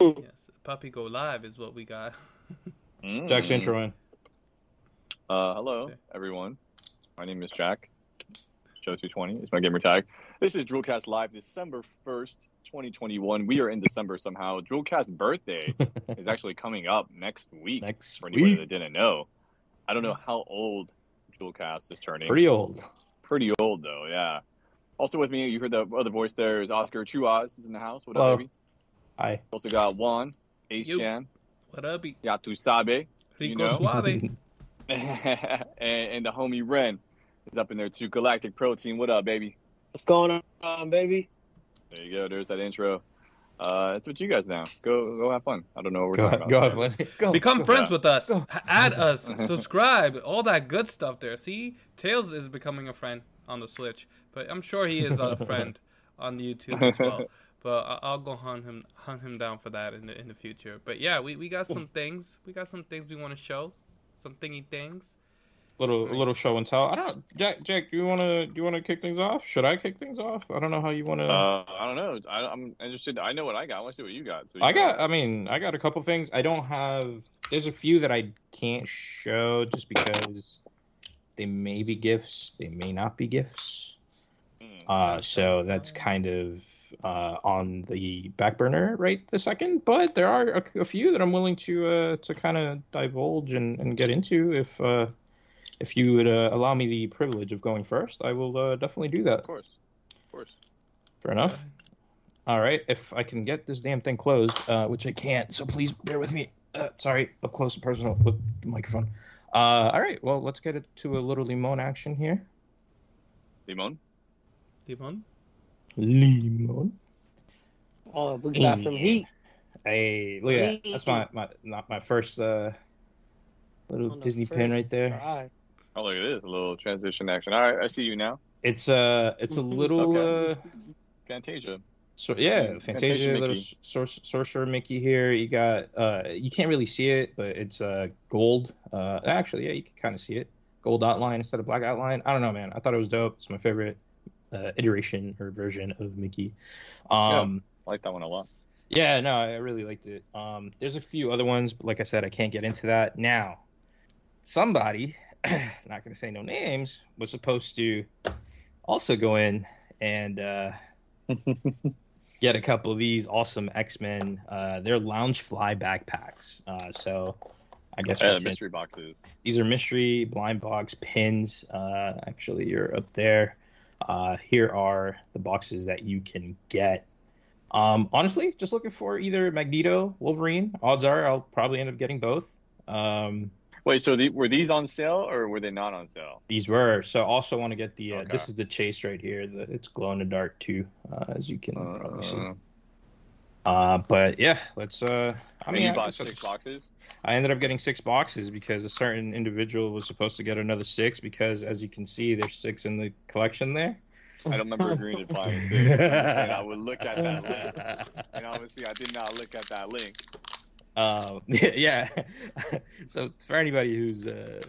Yes, puppy go live is what we got. Mm. Jack's intro in. Uh, hello, everyone. My name is Jack. Joe220 is my gamer tag. This is Drillcast Live, December 1st, 2021. We are in December somehow. Drillcast's birthday is actually coming up next week. Next for anybody week. that didn't know. I don't know how old Drillcast is turning. Pretty old. Pretty old, though, yeah. Also with me, you heard the other voice there is Oscar Chuas is in the house. What Hello. up, baby? Hi. Also got Juan, Ace Yo. Chan, What up, y- Yatu Sabe. Rico know? Suave? and, and the homie Ren is up in there too. Galactic Protein, what up, baby? What's going on, baby? There you go. There's that intro. Uh, that's what you guys now. Go, go have fun. I don't know what we're Go talking ahead. about. Go ahead. Lenny. Go. Become go. friends with us. Go. Add us. subscribe. All that good stuff there. See, Tails is becoming a friend on the Switch, but I'm sure he is a friend on YouTube as well. But I- I'll go hunt him, hunt him down for that in the in the future. But yeah, we, we got some things. We got some things we want to show. Some thingy things. Little, a little show and tell. I don't. Jack, Jack, do you wanna, do you wanna kick things off? Should I kick things off? I don't know how you wanna. Uh, I don't know. I, I'm interested. I know what I got. I want to see what you got. So you I got. I mean, I got a couple things. I don't have. There's a few that I can't show just because they may be gifts. They may not be gifts. Mm. Uh, so that's kind of uh, on the back burner right this second. But there are a, a few that I'm willing to uh, to kind of divulge and, and get into if uh, if you would uh, allow me the privilege of going first. I will uh, definitely do that. Of course. Of course. Fair enough. All right, if I can get this damn thing closed, uh, which I can't, so please bear with me. Uh, sorry, up close and personal with the microphone. Uh, all right, well, let's get it to a little limon action here. Limon. Demon? Limon. Oh, we got some heat Hey, look at that. That's my my not my first uh little Disney pin right there. try. Oh, look at this. A little transition action. All right. I see you now. It's uh it's a little Okay. uh Fantasia. so yeah, Mm, Fantasia Fantasia little sor- sorcerer Mickey here. You got uh you can't really see it, but it's uh gold. Uh actually yeah, you can kind of see it. Gold outline instead of black outline. I don't know, man. I thought it was dope. It's my favorite uh, iteration or version of Mickey. Um I like that one a lot. Yeah, no, I really liked it. Um, there's a few other ones, but like I said, I can't get into that now. Somebody, not gonna say no names, was supposed to also go in and uh, get a couple of these awesome X Men. Uh, they're Loungefly backpacks. Uh, so I guess Yeah, we the can- mystery boxes. these are mystery blind box pins. Uh, actually, you're up there. Uh, here are the boxes that you can get. Um, honestly, just looking for either Magneto, Wolverine. Odds are I'll probably end up getting both. Um, Wait, so the, were these on sale or were they not on sale? these were so. Also want to get the. Uh, Okay. This is the chase right here. The it's glow in the dark too, uh, as you can probably see. Uh, but yeah, let's. Uh, I mean, you I bought six boxes. I ended up getting six boxes because a certain individual was supposed to get another six because, as you can see, there's six in the collection there. I don't remember agreeing to buy six. I'm just saying I would look at that link. And obviously, I did not look at that link. um, yeah. so for anybody who's uh,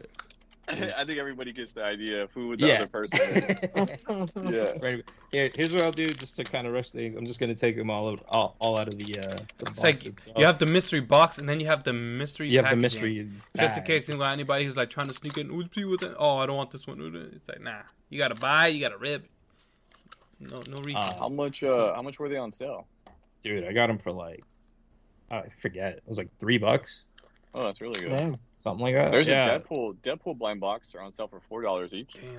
I think everybody gets the idea of who the yeah, other person is. Yeah. Right. Here, here's what I'll do just to kind of rush things. I'm just gonna take them all out, all, all out of the. Uh, the It's like itself. you have the mystery box and then you have the mystery you have the packaging. mystery. Just in case you got anybody who's like trying to sneak in, ooh, see what's oh, I don't want this one. It's like, nah, you gotta buy, you gotta rip. No, no reason. Uh, How much? Uh, how much were they on sale? dude, I got them for like, I forget. It was like three bucks, Oh, that's really good. Damn. something like that. There's yeah. a Deadpool Deadpool blind box. They're on sale for four dollars each. Damn.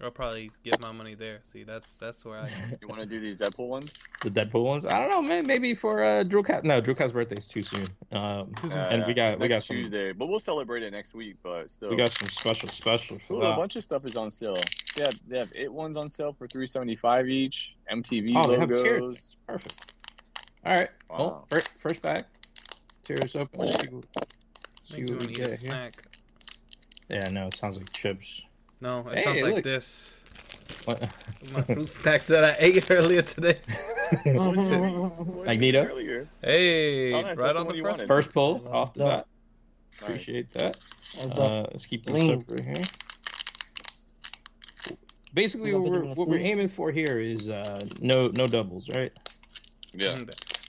I'll probably get my money there. See, that's that's where I. You want to do these Deadpool ones? the Deadpool ones. I don't know, man. Maybe for uh, Drillcast. No, Drillcast's birthday is too soon. Um, Too soon. and we got it's we got some Tuesday, but we'll celebrate it next week. But still, we got some special special for Ooh, a bunch of stuff is on sale. They have they have it ones on sale for three seventy five each. MTV Oh, they have logos. Perfect. All right. Wow. Well, first, first bag. Tears open. Let's see, what- see what we wanna eat a get here. snack. Yeah, no, it sounds like chips. No, it Hey, sounds like look. this. What? My fruit snacks that I ate earlier today. Magneto? Earlier. Hey, Oh, nice, right the on one the you first. wanted. First pull off the No. bat. Appreciate that. Uh, let's keep this Lean. separate here. Basically, what we're, what we're aiming for here is uh, no no doubles, right? Yeah.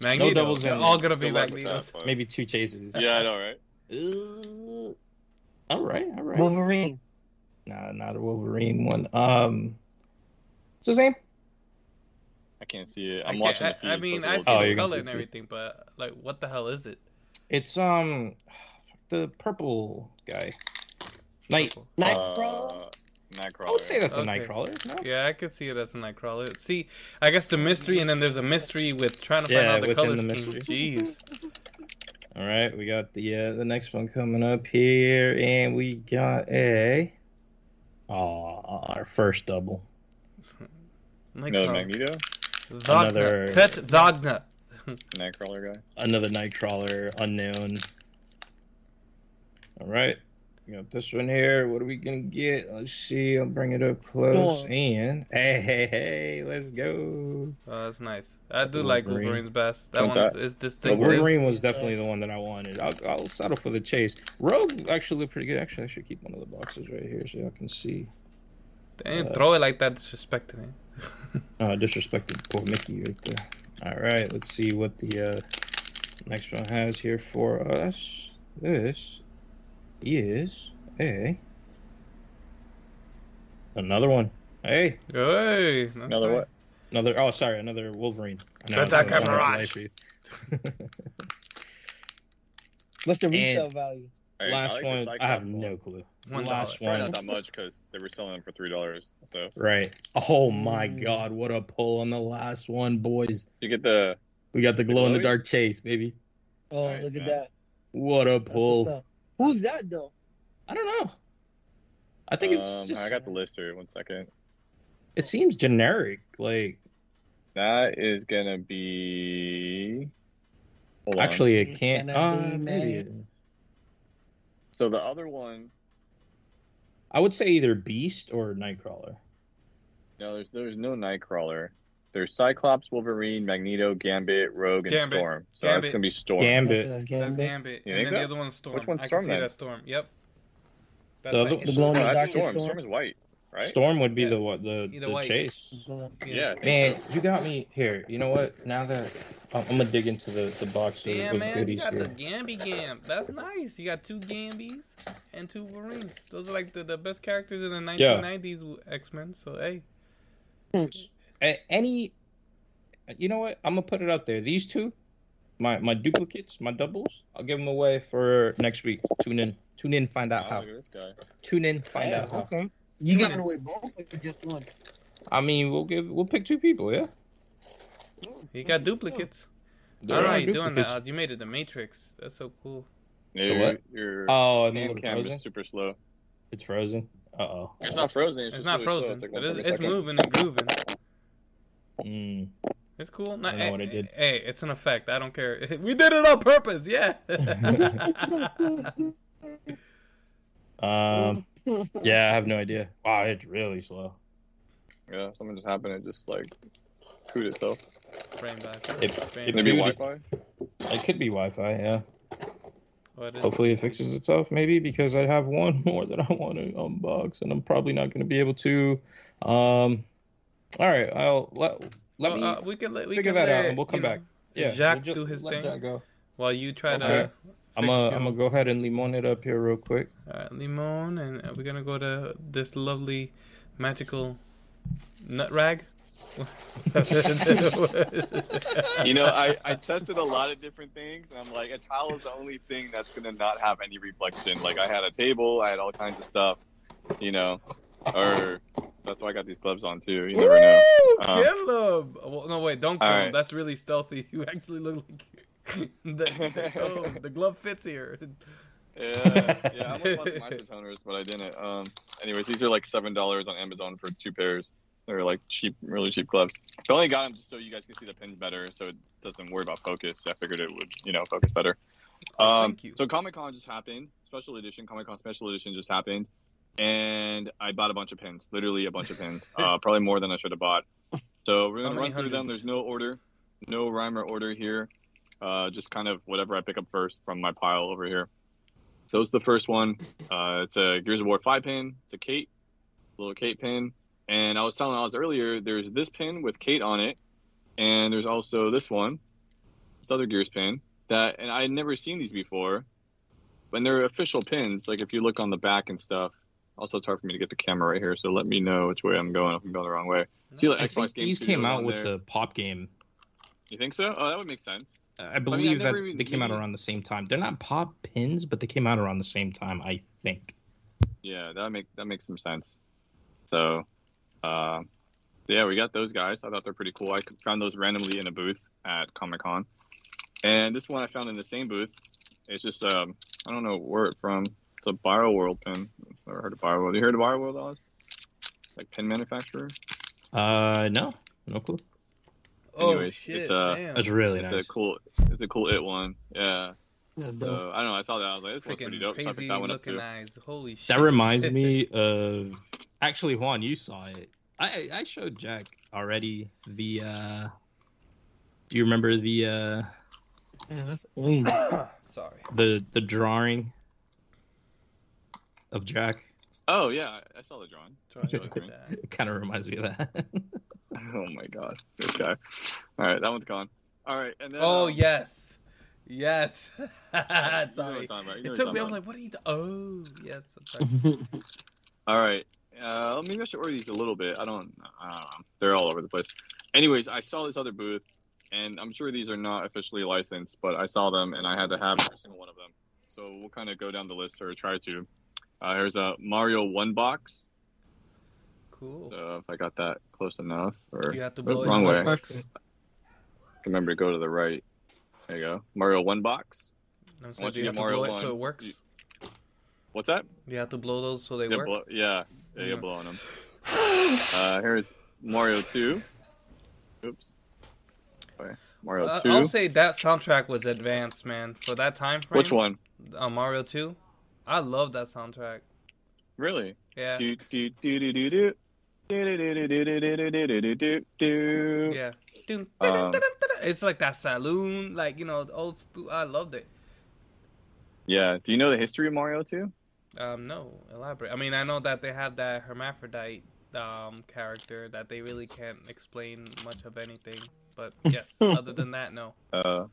Magneto. doubles They're and- all gonna be Good Magnetos. Maybe two chases. Yeah, I know, right? Uh, all right, all right. Wolverine. Nah, not a Wolverine one. Um, what's his name? I can't see it. I I'm can't- watching I, the feed. I mean, it's a I see Oh, the color and the feed. everything, but like, what the hell is it? It's um, the purple guy. Night. Purple. Nightcrawler. Uh, Nightcrawler. I would say that's a Okay. Nightcrawler. No. Yeah, I could see it as a Nightcrawler. See, I guess the mystery, and then there's a mystery with trying to find Yeah, out the within color the scheme. mystery. Jeez. All right, we got the uh, the next one coming up here, and we got a. Oh, our first double. Another Nightcrawler. Magneto? Wagner. Another- Kurt Wagner. Nightcrawler guy? Another Nightcrawler, unknown. All right, we got this one here. What are we gonna get? Let's see. I'll bring it up close. Storm. And hey, hey, hey, let's go. Oh, that's nice. I do Wolverine. like Wolverine's best. That What's one is, that? is The distinctive. Wolverine was definitely the one that I wanted. I'll, I'll settle for the chase. Rogue actually looked pretty good. Actually, I should keep one of the boxes right here so y'all can see. Damn, Uh, throw it like that, disrespecting it. Uh, disrespected poor Mickey right there. All right, let's see what the uh, next one has here for us. This is a another one. Hey, Hey, Another nice. what? another. Oh, sorry, another Wolverine. I know, That's that our don't have Camarage. life for you. What's the And- resale value? Hey, Last like one, I have one. no clue. One Last. Probably one, not that much because they were selling them for three dollars. So right? Oh my Mm. God, what a pull on the last one, boys! you get the We got the The glow in the glowy? dark chase, baby. Oh, Alright, look at that. What a That's pull! Up. Who's that though? I don't know. I think it's um, just. I got the list here. One second. It seems generic. Like That is gonna be. Hold on. actually, it can't. gonna Uh, maybe. So the other one, I would say either Beast or Nightcrawler. no, there's there's no Nightcrawler. There's Cyclops, Wolverine, Magneto, Gambit, Rogue, and Gambit. Storm. So Gambit. that's gonna be Storm. Gambit. That's That's Gambit. Gambit. You and think then the other one's Storm. Which one's I Storm can see then? that Storm. Yep. That's The like other- it's the glow that's Storm. Storm. Storm is white, right? Storm would be Yeah. the what the, Either the chase. Yeah. I Man, so. you got me here. You know what? Now that I'm, I'm gonna dig into the the box of, Damn of man, you goodies got here. the Gamby Gam. That's nice. You got two Gambies and two Wolverines. Those are like the, the best characters in the 1990s X Men. So hey, A- any, you know what? I'm gonna put it out there. These two, my my duplicates, my doubles. I'll give them away for next week. Tune in. Tune in. Find out Oh, how. this guy. Tune in. Find Yeah, out how. okay. You Tune got in. away both or just one? I mean, we'll give we'll pick two people. Yeah. you got duplicates. I There don't know how are you doing that. You made it the Matrix. That's so cool. Yeah, The your, what? your Oh, and the hand cam is super slow. It's frozen. Uh oh. It's not frozen. It's, It's just not really slow. frozen, It's like but it's, it's moving and grooving. Mm. It's cool. I Not, don't know hey, what I did. Hey, it's an effect. I don't care. We did it on purpose. Yeah. Um. Yeah, I have no idea. Wow, it's really slow. Yeah, something just happened. It just like screwed itself. Frame back. It- Frame it Maybe Dude, Wi-Fi. It could be Wi-Fi. Yeah. What is- Hopefully it fixes itself. Maybe because I have one more that I want to unbox, and I'm probably not going to be able to. Um. All right. I'll let let Well, me. uh, we can let, we figure can that out and we'll come you know, back. yeah. Jacques we'll do his let thing Jack go. while you try Okay. to. I'm fix gonna your- I'm gonna go ahead and limon it up here real quick. uh, limon, and uh, we're gonna go to this lovely, magical nut rag. You know, I, I tested a lot of different things, and I'm like, a towel is the only thing that's gonna not have any reflection. Like I had a table, I had all kinds of stuff, you know, or that's why I got these gloves on too. You never know. Um, kill him! Well, no, wait, don't kill all him. right. That's really stealthy. You actually look like the, the, oh, the glove fits here. Yeah, yeah. I almost bought some isotoners, but I didn't. Um, anyways, these are like seven dollars on Amazon for two pairs. They're like cheap, really cheap gloves. I only got them just so you guys can see the pins better, so it doesn't worry about focus. I figured it would, you know, focus better. Oh, Um, thank you. So Comic Con just happened. Special edition Comic Con special edition just happened, and I bought a bunch of pins. Literally a bunch of pins. Uh, probably more than I should have bought. So we're gonna run through them. There's no order, no rhyme or order here. Uh, just kind of whatever I pick up first from my pile over here. So it's the first one. Uh, it's a Gears of War five pin. It's a Kate, little Kate pin. And I was telling Oz earlier, there's this pin with Kate on it, and there's also this one this other Gears pin that, and I had never seen these before, but they're official pins. Like if you look on the back and stuff. Also, it's hard for me to get the camera right here, so let me know which way I'm going if I'm going the wrong way. See, like I Xbox think these came out with there. the pop game. You think so? Oh, that would make sense. I believe that even- they came out around the same time. They're not pop pins, but they came out around the same time. I think. Yeah, that make that makes some sense. So, uh, yeah, we got those guys. I thought they're pretty cool. I found those randomly in a booth at Comic Con, and this one I found in the same booth. It's just um, I don't know where it's from. It's a BioWorld pin. Never heard of BioWorld. You heard of BioWorld, Oz? Like pin manufacturer. Uh, no, no clue. Oh Anyways, shit! it's, uh, damn. That's really nice. It's nice. a cool. It's a cool it one. Yeah. That's dope. So I don't know. I saw that. I was like, this looks pretty freaking dope. So I picked that one up too. eyes. Holy shit! That reminds me of actually Juan, you saw it. I I showed Jack already the uh do you remember the uh Yeah, that's. Sorry. the the drawing of Jack? Oh yeah, I- I saw the drawing. Sorry Sure. about that. It kind of reminds me of that. Oh my god, this guy. All right, that one's gone. All right, and then. Oh um, yes, yes. you know what I'm Sorry. talking about, you know It what took I'm me. I talking was like, "What are you?" Do-? Oh yes. I'm sorry. All right. Uh, maybe I should order these a little bit. I don't. I don't know. They're all over the place. Anyways, I saw this other booth, and I'm sure these are not officially licensed, but I saw them and I had to have every single one of them. So we'll kind of go down the list or try to. Uh, here's a Mario One box. Cool. So if I got that close enough, or You have to blow wrong way. much. Remember to go to the right. There you go. Mario One box. I'm saying, do you you have to Mario blow it one. so it works? You- What's that? You have to blow those so they Yeah, work. blow, yeah, yeah, you're Yeah. blowing them. Uh, here's Mario 2. Oops. Okay. Mario Uh, 2. I'll say that soundtrack was advanced, man. For that time frame. Which one? Uh, Mario Two. I love that soundtrack. Really? Yeah. Do do do do do do. Yeah. It's like that saloon, like you know, the old. I loved it. Yeah. Do you know the history of Mario too? Um, no. Elaborate. I mean, I know that they have that hermaphrodite um character that they really can't explain much of anything. But yes, other than that, no. Uh,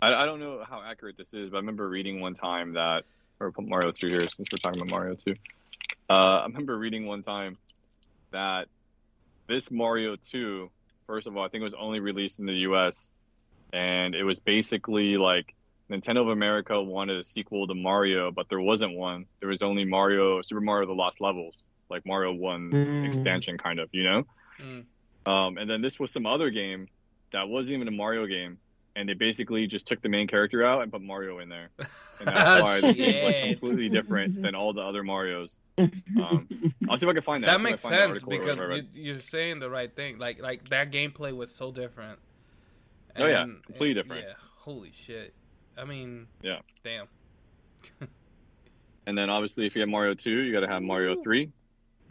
I I don't know how accurate this is, but I remember reading one time that or put Mario 2 here since we're talking about Mario 2. Uh, I remember reading one time that this Mario 2, first of all, I think it was only released in the US, and it was basically like Nintendo of America wanted a sequel to Mario, but there wasn't one. There was only Mario, Super Mario: The Lost Levels, like Mario One Mm. expansion, kind of, you know. Mm. Um, and then this was some other game that wasn't even a Mario game, and they basically just took the main character out and put Mario in there, and that's why this game's like completely different than all the other Mario's. Um, I'll see if I can find that. That I'll see if I makes sense because you, you're saying the right thing. Like, like that gameplay was so different. Oh, yeah, completely different. Yeah, holy shit. I mean, Yeah. damn. And then obviously, if you have Mario Two, you got to have Mario Three.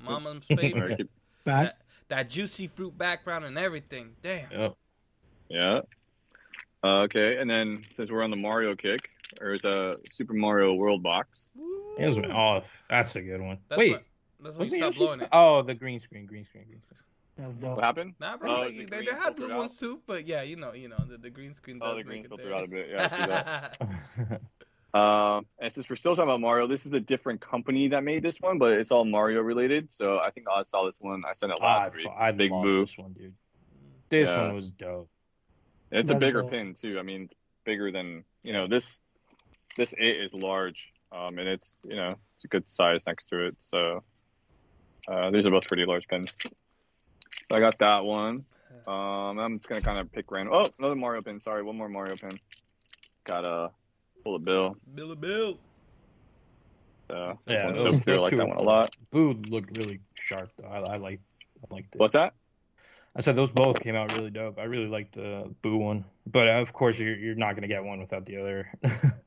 Mama's favorite. keep- Back. that juicy fruit background and everything. Damn. Yep. Yeah. Uh, okay, and then since we're on the Mario kick, there's a Super Mario World box. Here's Woo. one. Oh, that's a good one. That's Wait, what, that's when wasn't you blowing it. Oh, the green screen, green screen, green screen. That's What dope. happened? Nah, bro, Oh, they, is the they, green they have filtered blue out? ones too, but yeah, you know, you know, the, the green screen. Oh, does the green make filtered there. out a bit. Yeah, I see that. Um, and since we're still talking about Mario, this is a different company that made this one, but it's all Mario related. So I think I saw this one. I sent it last I, week. I Big love boo. this one, dude. This Yeah. one was dope. It's a bigger pin too. I mean, it's bigger than you know this. This it is large, um, and it's you know it's a good size next to it. So uh, these are both pretty large pins. So I got that one. Um, I'm just gonna kind of pick random. Oh, another Mario pin. Sorry, one more Mario pin. Got a full of bill. Billy Bill. So Yeah, this one's those- dope. I those like two that one a lot. Boo looked really sharp. Though. I, I like, I liked it. What's that? I said those both came out really dope. I really liked the Boo one, but uh, of course you're you're not gonna get one without the other.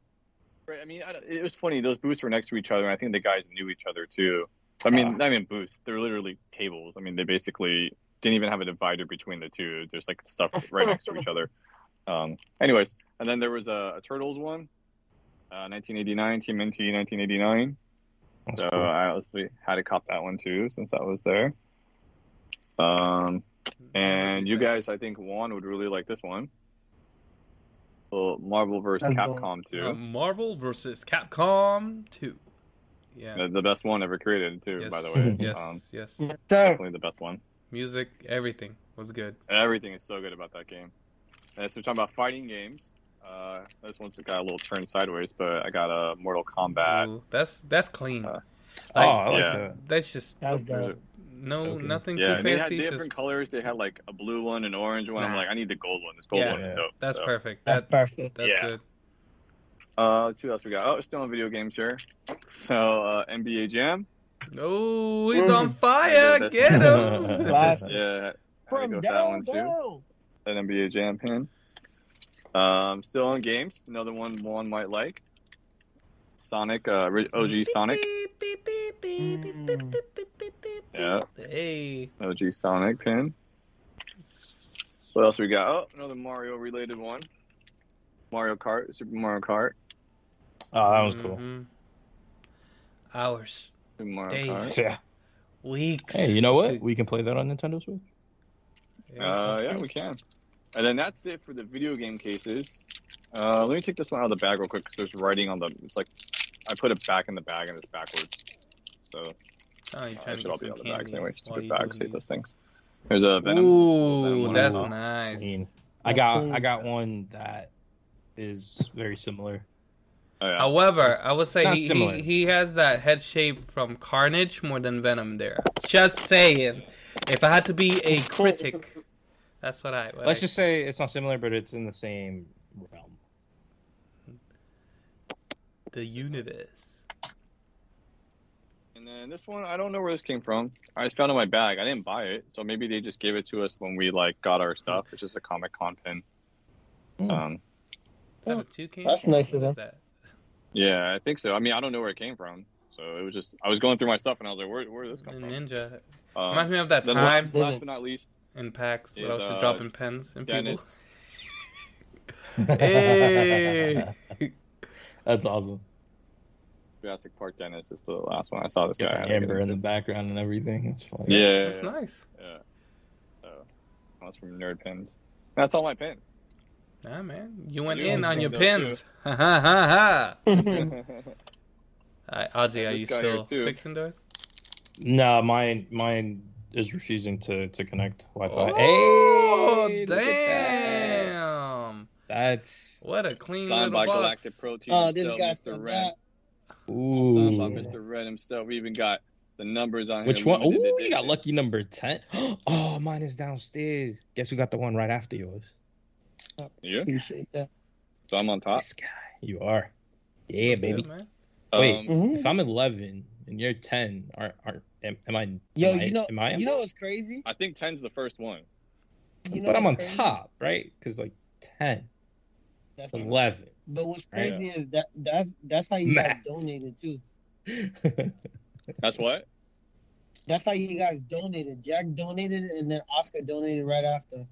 Right. I mean, I it was funny. Those booths were next to each other, and I think the guys knew each other too. I mean, Ah. not even booths. They're literally tables. I mean, they basically didn't even have a divider between the two. There's like stuff right next to each other. Um, anyways, and then there was a, a Turtles one, uh, 1989, TMNT 1989. That's So cool. I obviously had to cop that one too since I was there. Um, and you guys, I think Juan would really like this one. Well, Marvel vs. That's Capcom 2. Uh, Marvel versus Capcom 2. Yeah. Uh, the best one ever created, too, yes. by the way. Yes. Um, yes. Yes, definitely the best one. Music, everything was good. Everything is so good about that game. And so we're talking about fighting games. Uh, this one's got a little turn sideways, but I got a Mortal Kombat. Ooh, that's that's clean. Uh, oh, I like yeah. that. That's just That's dope. No Okay. nothing Yeah, too and they had fancy. just- different colors. They had like a blue one, an orange one. I'm like, I need the gold one. This gold Yeah. one is dope. that's so. perfect. That's perfect. that's Yeah. good. Uh, let's see what else we got. Oh, still on video games here. So uh, NBA Jam. Oh, he's Ooh. on fire! Yeah, Get that's- him! Classic. Yeah, I From go with that one downtown. too. That NBA Jam pin. Um, still on games. Another one one might like. Sonic, uh, OG Sonic. Yeah. Hey. OG Sonic pin. What else we got? Oh, another Mario related one. Mario Kart, Super Mario Kart. Oh, that was cool. Mhm. Hours, Super Mario Days. Kart. Yeah. weeks. Hey, you know what? We can play that on Nintendo Switch. Uh, yeah, we can. And then that's it for the video game cases. Uh, let me take this one out of the bag real quick because there's writing on the. It's like I put it back in the bag and it's backwards. So Oh, you uh, trying it to should all be some on the bags anyway. while Stupid you bag, doing save these. those things. There's a Venom. Ooh, Venom one that's as well. nice. Clean. I got I got one that is very similar. Oh, yeah. However, I would say he, he he has that head shape from Carnage more than Venom. There, just saying. If I had to be a critic, that's what I. What Let's I- just say it's not similar, but it's in the same realm. The universe. And then this one, I don't know where this came from. I just found it in my bag. I didn't buy it, so maybe they just gave it to us when we like got our stuff. It's just a Comic Con pin. Hmm. Um, Is that a toucan? That's nice of them. that? yeah, I think so. I mean, I don't know where it came from, so it was just I was going through my stuff and I was like, where where did this A come from? Ninja. Um, Reminds me of that time last, last but not least, in PAX when I is, just uh, dropping pens and Dennis. people. Hey. That's awesome. Jurassic Park Dennis is the last one I saw. This guy. Got I had the to amber in the background and everything. It's funny. Yeah, That's nice. yeah. So that's from Nerd Pins. That's all my pins. Nah, man. You went You in on your pins. Ha ha ha ha. Alright, Ozzy, are you still fixing those? No, mine mine is refusing to, to connect Wi-Fi. Oh, hey, look at that. damn. That's What a clean Signed by box. Galactic Protein Oh, this himself, guy Mr. Red. ooh. Signed by Mr. Red himself. We even got the numbers on Which here. one? limited Ooh, you got lucky number ten. Oh, mine is downstairs. Guess who got the one right after yours? Yeah. Appreciate that. So I'm on top. This guy. You are. Yeah, What's baby. up. Wait, Um. If I'm 11 and you're 10, are are am, am I? Yo, am I, you know, am I? you know what's crazy? I think 10's the first one. You know but I'm on crazy? top, right? Because like 10, That's 11. But what's crazy is that that's that's how you guys donated too. That's what? That's how you guys donated. Jack donated, and then Oscar donated right after.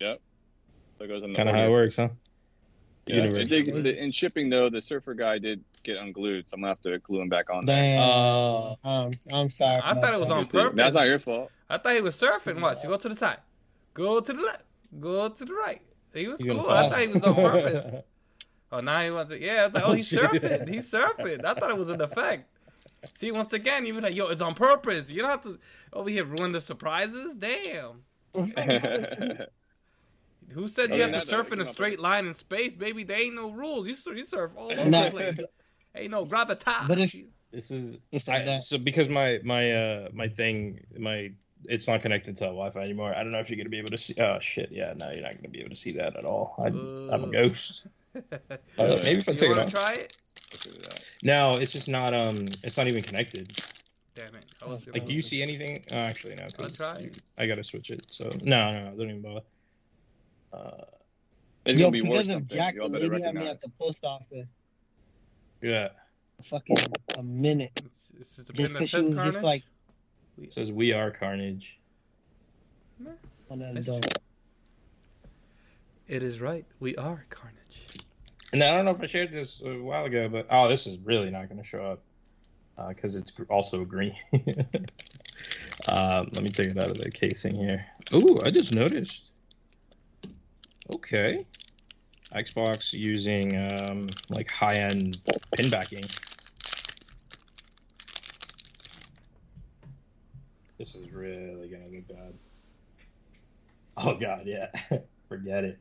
So it goes in the kind of how it order. works, huh? Yeah. Universe. It did- the- in shipping though, the surfer guy did get unglued, so I'm gonna have to glue him back on. there. Damn. Uh, um, I'm sorry. I about thought it was that. on purpose. That's not your fault. I thought he was surfing. Watch, you go to the side, go to the left, go to the right. He was He's cool. I thought he was on purpose. Oh, now he wants it. Yeah, I was like, oh, he's shit. surfing. He's surfing. I thought it was an effect. See, once again, you be like, yo, it's on purpose. You don't have to over here ruin the surprises. Damn. Who said Other you have to surf in a it's not straight line in space, baby? There ain't no rules. You surf, you surf all over Nah. the place. Ain't no gravitas. But it's- this is It's like I, that. so because my my uh my thing my it's not connected to Wi-Fi anymore. I don't know if you're gonna be able to see. Oh shit! Yeah, no, you're not gonna be able to see that at all. I, I'm a ghost. Uh, maybe if I you take it want off. try it? No, it's just not. Um, it's not even connected. Damn it. I was Like, do you see anything? Oh, actually, no. I'll try. I gotta switch it. So no, no, no don't even bother. Uh, It's Yo, gonna be worth because of something. Jack, Y'all the better lady had me at the post office yeah, fucking a minute. It's, it's just a Just pin that 'cause she says was Carnage. just like it says we are Carnage. on that That's dome. It is right. We are Carnage. And I don't know if I shared this a while ago, but oh, this is really not gonna show up because it's also green. um, let me take it out of the casing here. Ooh, I just noticed. Okay. Xbox using um, like high end pin backing. This is really gonna get bad. Oh god, yeah. Forget it.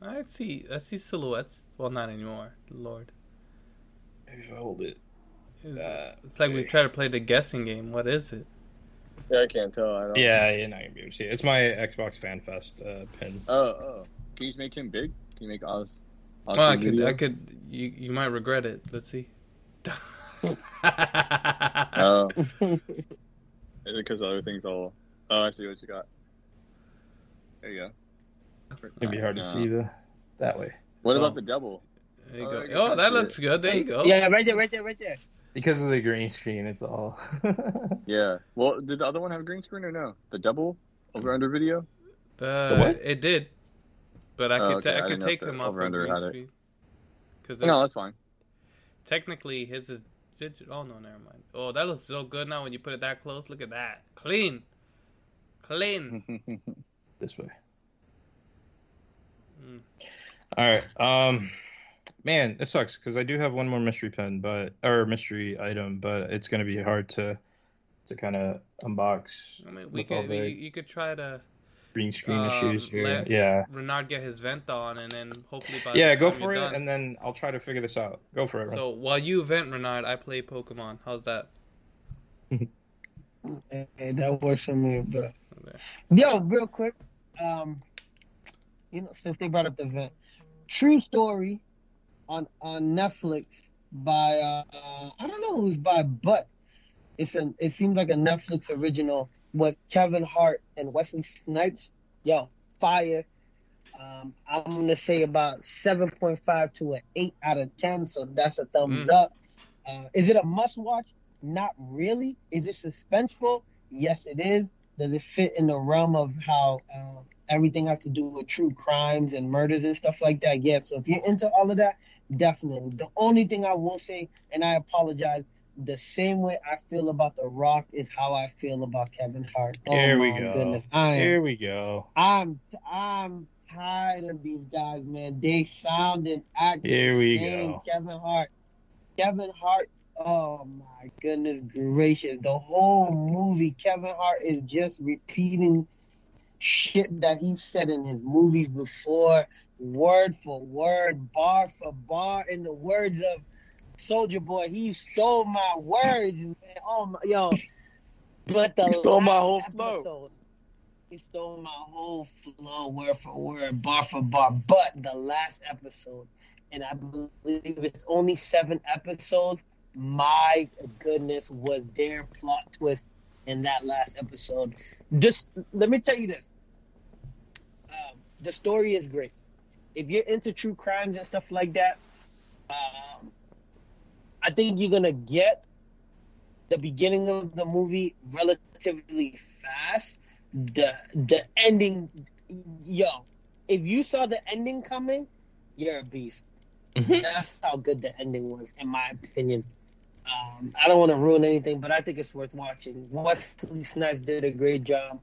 I see. I see silhouettes. Well, not anymore. Lord, Maybe if I hold it. it's, Uh, it's like we try to play the guessing game. What is it? Yeah, I can't tell. I don't. Yeah, you're not gonna be able to see it. It's my Xbox Fan Fest uh, pin. Oh, oh. Can you just make him big? Can you make Oz? Oz Well, I could. video? I could. You. You might regret it. Let's see. Oh. Is it because other things all? Oh, I see what you got. There you go. It'd be hard to No. see the that way What Oh. about the double? There you Oh, go. I can Oh, that see it. looks good. There you go. Yeah, right there, right there, right there. because of the green screen. It's all. Yeah. Well, did the other one have a green screen or no? The double over under video? Uh, The what? It did. But I Oh, could. okay. ta- I I could take if the him off of over-under green had it. screen. Because No, that's fine. technically his is Oh no, never mind. Oh, that looks so good now when you put it that close. Look at that. Clean. Clean. this way. Mm. All right. Um, man, it sucks because I do have one more mystery pen, but or mystery item, but it's gonna be hard to to kind of unbox I mean, we could. You, you could try to green screen um, issues here. let- yeah. Renard get his vent on, and then hopefully by Yeah, the go time for you're it, done- and then I'll try to figure this out. Go for it. Ron. So while you vent, Renard, I play Pokemon. How's that? Hey, that works for me, but Okay. yo, real quick, um, you know, since they brought up the vent, true story on on Netflix by uh, I don't know who's by, but it's a it seems like a Netflix original. What Kevin Hart and Wesley Snipes, yo, fire. Um, I'm gonna say about seven point five to an eight out of ten, so that's a thumbs Mm. up. Uh, is it a must watch? Not really. Is it suspenseful? Yes, it is. Does it fit in the realm of how uh, everything has to do with true crimes and murders and stuff like that? Yes. So if you're into all of that, definitely. The only thing I will say, and I apologize, the same way I feel about The Rock is how I feel about Kevin Hart. Oh Here we go. Goodness, I am Here we go. I'm I'm tired of these guys, man. They sound and act Here we go. Kevin Hart. Kevin Hart. Oh my goodness gracious! The whole movie, Kevin Hart is just repeating shit that he said in his movies before, word for word, bar for bar. In the words of Soldier Boy, he stole my words, man. Oh my, yo. But the He stole my last whole flow. episode, he stole my whole flow, word for word, bar for bar. But the last episode, and I believe it's only seven episodes. My goodness, was there plot twist in that last episode? Just let me tell you this: um, the story is great. If you're into true crimes and stuff like that, um, I think you're gonna get the beginning of the movie relatively fast. The the ending, yo, if you saw the ending coming, you're a beast. Mhm. That's how good the ending was, in my opinion. Um, I don't want to ruin anything, but I think it's worth watching. Wesley Snipes did a great job.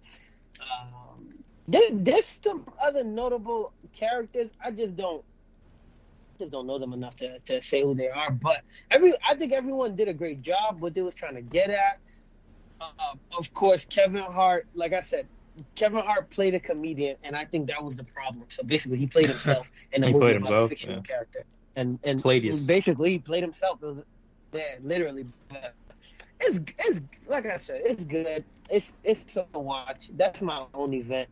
Um, there, there's some other notable characters. I just don't just don't know them enough to, to say who they are. But every I think everyone did a great job. What they was trying to get at. Uh, of course, Kevin Hart. Like I said, Kevin Hart played a comedian, and I think that was the problem. So basically, he played himself in movie played about himself, a fictional yeah. character, and and Played basically he played himself. It was yeah, literally. But it's it's like I said, it's good. It's it's a watch. That's my own event.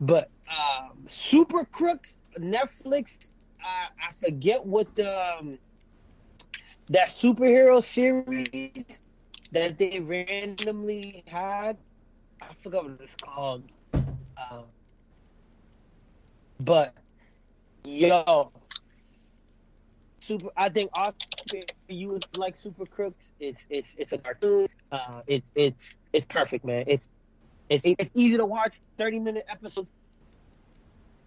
But um, Super Crooks Netflix. I, I forget what the um, that superhero series that they randomly had. I forgot what it's called. Um, but yo, super. I think Oscar, you would like Super Crooks. It's it's it's a cartoon. Uh, it's it's it's perfect, man. It's it's it's easy to watch. Thirty minute episodes.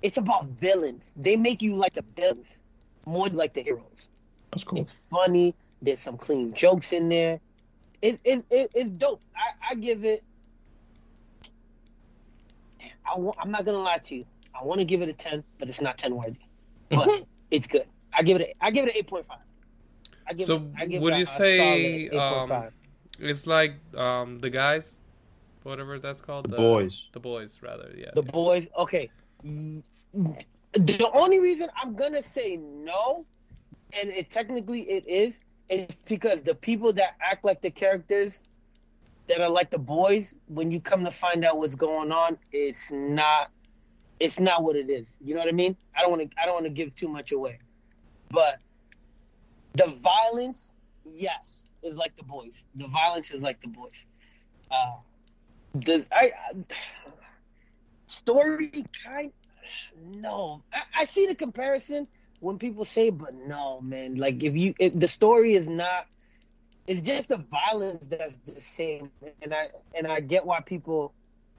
It's about villains. They make you like the villains more than like the heroes. That's cool. It's funny. There's some clean jokes in there. It, it, it, it's dope. I, I give it. I I'm not gonna lie to you. I want to give it a ten, but it's not ten worthy. but it's good. I give it. A, I give it an eight point five. I give So it, I give would it you a say, solid 8.5. um, It's like um the guys, whatever that's called. The boys. The boys, rather. Yeah. The boys. Okay. The only reason I'm gonna say no, and it technically it is, is because the people that act like the characters that are like the boys, when you come to find out what's going on, it's not. It's not what it is. You know what I mean? I don't want to. I don't want to give too much away, but the violence, yes, is like the boys. The violence is like the boys. Uh, the I, I story kind no. I, I see the comparison when people say but no man. Like if you if the story is not it's just the violence that's the same. And i and i get why people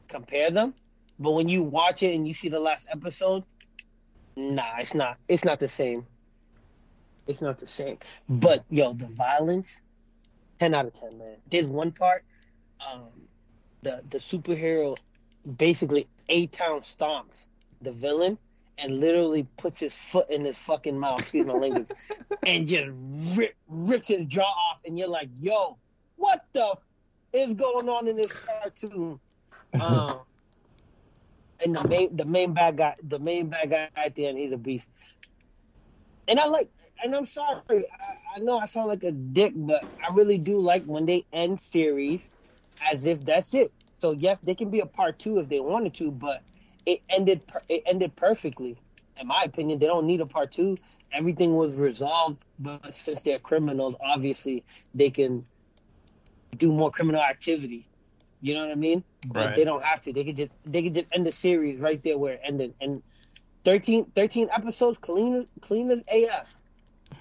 compare them. But when you watch it and you see the last episode nah it's not it's not the same. It's not the same. But yo the violence 10 out of 10 man. There's one part um the the superhero basically a town stomps the villain and literally puts his foot in his fucking mouth, excuse my language, and just rip, rips his jaw off, and you're like, yo, what the f- is going on in this cartoon? Um, and the main the main bad guy, the main bad guy at the end, he's a beast. And I like, and I'm sorry, I, I know I sound like a dick, but I really do like when they end series as if that's it. So yes, they can be a part two if they wanted to, but it ended per- it ended perfectly. In my opinion, they don't need a part two. Everything was resolved, but since they're criminals, obviously they can do more criminal activity. You know what I mean? But Right. they don't have to. They could just they could just end the series right there where it ended. And 13, 13 episodes, clean as clean as AF.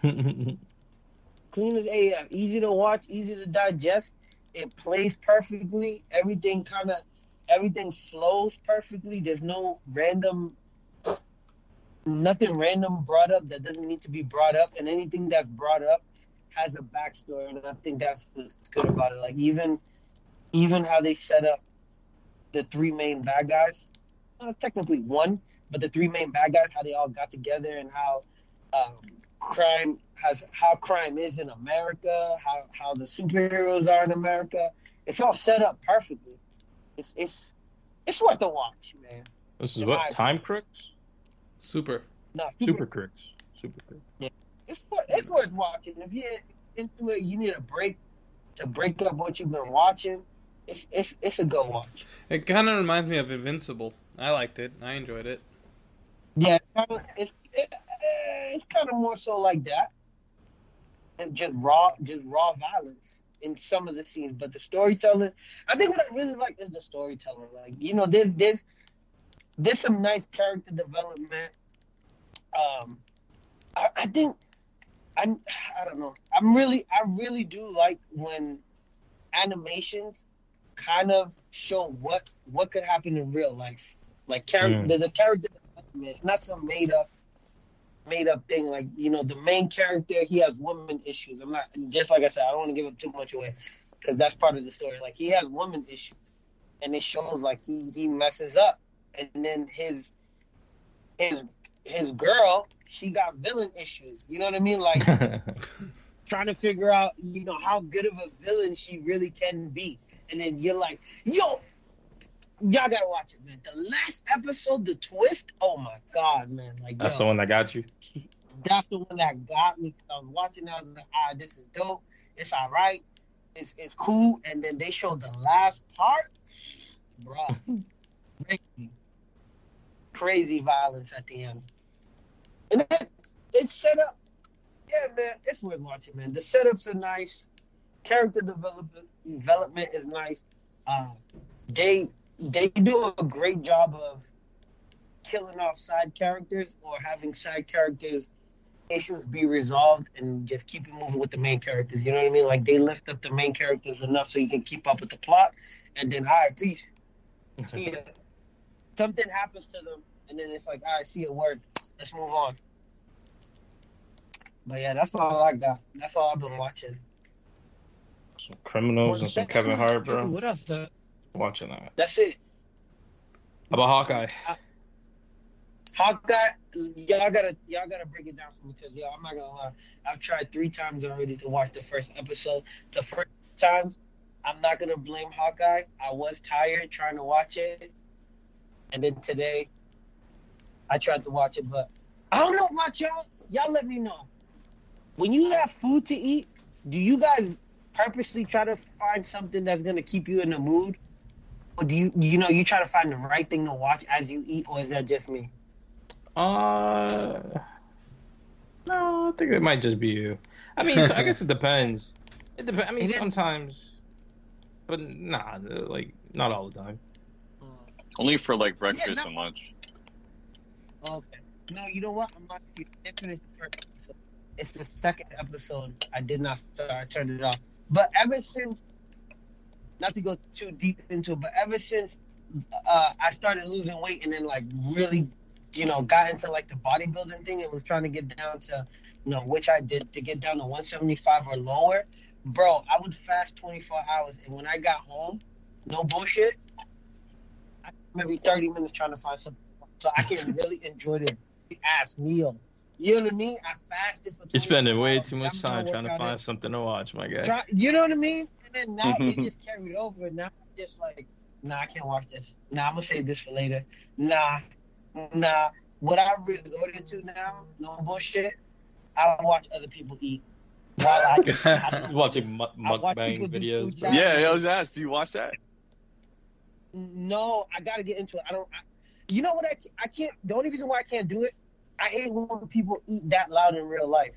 Clean as AF. Easy to watch, easy to digest. It plays perfectly. Everything kind of everything flows perfectly. There's no random, nothing random brought up that doesn't need to be brought up, and anything that's brought up has a backstory, and I think that's what's good about it. Like even, even how they set up the three main bad guys, uh, technically one, but the three main bad guys, how they all got together, and how um, crime has how crime is in America, how how the superheroes are in America. It's all set up perfectly it's it's it's worth a watch, man. this is what time crooks, Super. No, super crooks, super crooks. Yeah. It's it's worth watching. If you're into it, you need a break to break up what you've been watching. It's it's it's a good watch. It kind of reminds me of Invincible. I liked it. I enjoyed it. Yeah, it's it, it's kind of more so like that, and just raw just raw violence in some of the scenes. But the storytelling, I think what I really like is the storytelling. Like you know, there's there's there's some nice character development. Um, I, I think I I don't know. I'm really I really do like when animations kind of show what what could happen in real life. Like character, Mm. there's a character development. It's not some made up made up thing. Like you know, the main character he has woman issues. I'm not just like I said. I don't want to give it too much away because that's part of the story. Like he has woman issues, and it shows like he he messes up, and then his his his girl she got villain issues. You know what I mean? Like trying to figure out, you know, how good of a villain she really can be. And then you're like, yo, y'all gotta watch it, man. The last episode, the twist, oh my god, man. Like That's yo, the one that got you. That's the one that got me. I was watching, I was like, ah, this is dope. It's all right. It's it's cool. And then they showed the last part, bro. crazy, crazy violence at the end. And it, it's set up. Yeah, man, it's worth watching, man. The setups are nice. Character development development is nice. Um, they they do a great job of killing off side characters or having side characters issues be resolved and just keep it moving with the main characters. You know what I mean? Like they lift up the main characters enough so you can keep up with the plot, and then all right, peace. See ya. Something happens to them, and then it's like, all right, see it work. Let's move on. But yeah, that's all I got. That's all I've been watching. Some criminals and some Kevin Hart, bro. What else? uh, Watching that. That's it. How about Hawkeye? Hawkeye, y'all gotta y'all gotta break it down for me because yo, I'm not gonna lie. I've tried three times already to watch the first episode. The first times, I'm not gonna blame Hawkeye. I was tired trying to watch it, and then today, I tried to watch it, but I don't know about y'all. Y'all let me know. When you have food to eat, do you guys purposely try to find something that's gonna keep you in the mood? Or do you you know you try to find the right thing to watch as you eat, or is that just me? Uh, no, I think it might just be you. I mean, so I guess it depends. It depends. I mean, It is- sometimes, but nah, like not all the time. Only for like breakfast no. and lunch. Okay. No, you know what? I'm not. I didn't the first episode. It's the second episode. I did not start. I turned it off. But ever since, not to go too deep into it, but ever since uh, I started losing weight and then like really, you know, got into like the bodybuilding thing and was trying to get down to, you know, which I did to get down to 175 or lower, bro. I would fast 24 hours, and when I got home, no bullshit, I maybe 30 minutes trying to find something so I can really enjoy the ass meal. You know what I mean? I fasted for. You're spending way hours. too much time trying to find it. something to watch, my guy. Try, you know what I mean? And then now it mm-hmm. just carried over. Now I'm just like, nah, I can't watch this. Nah, I'm gonna save this for later. Nah, nah. What I resorted to now, no bullshit. I watch other people eat. While I, I Watching mu- I watch mukbang people videos, food bro. challenges. Yeah, I was asked. Do you watch that? No, I gotta get into it. I don't. I, you know what? I I can't. The only reason why I can't do it, I hate when people eat that loud in real life.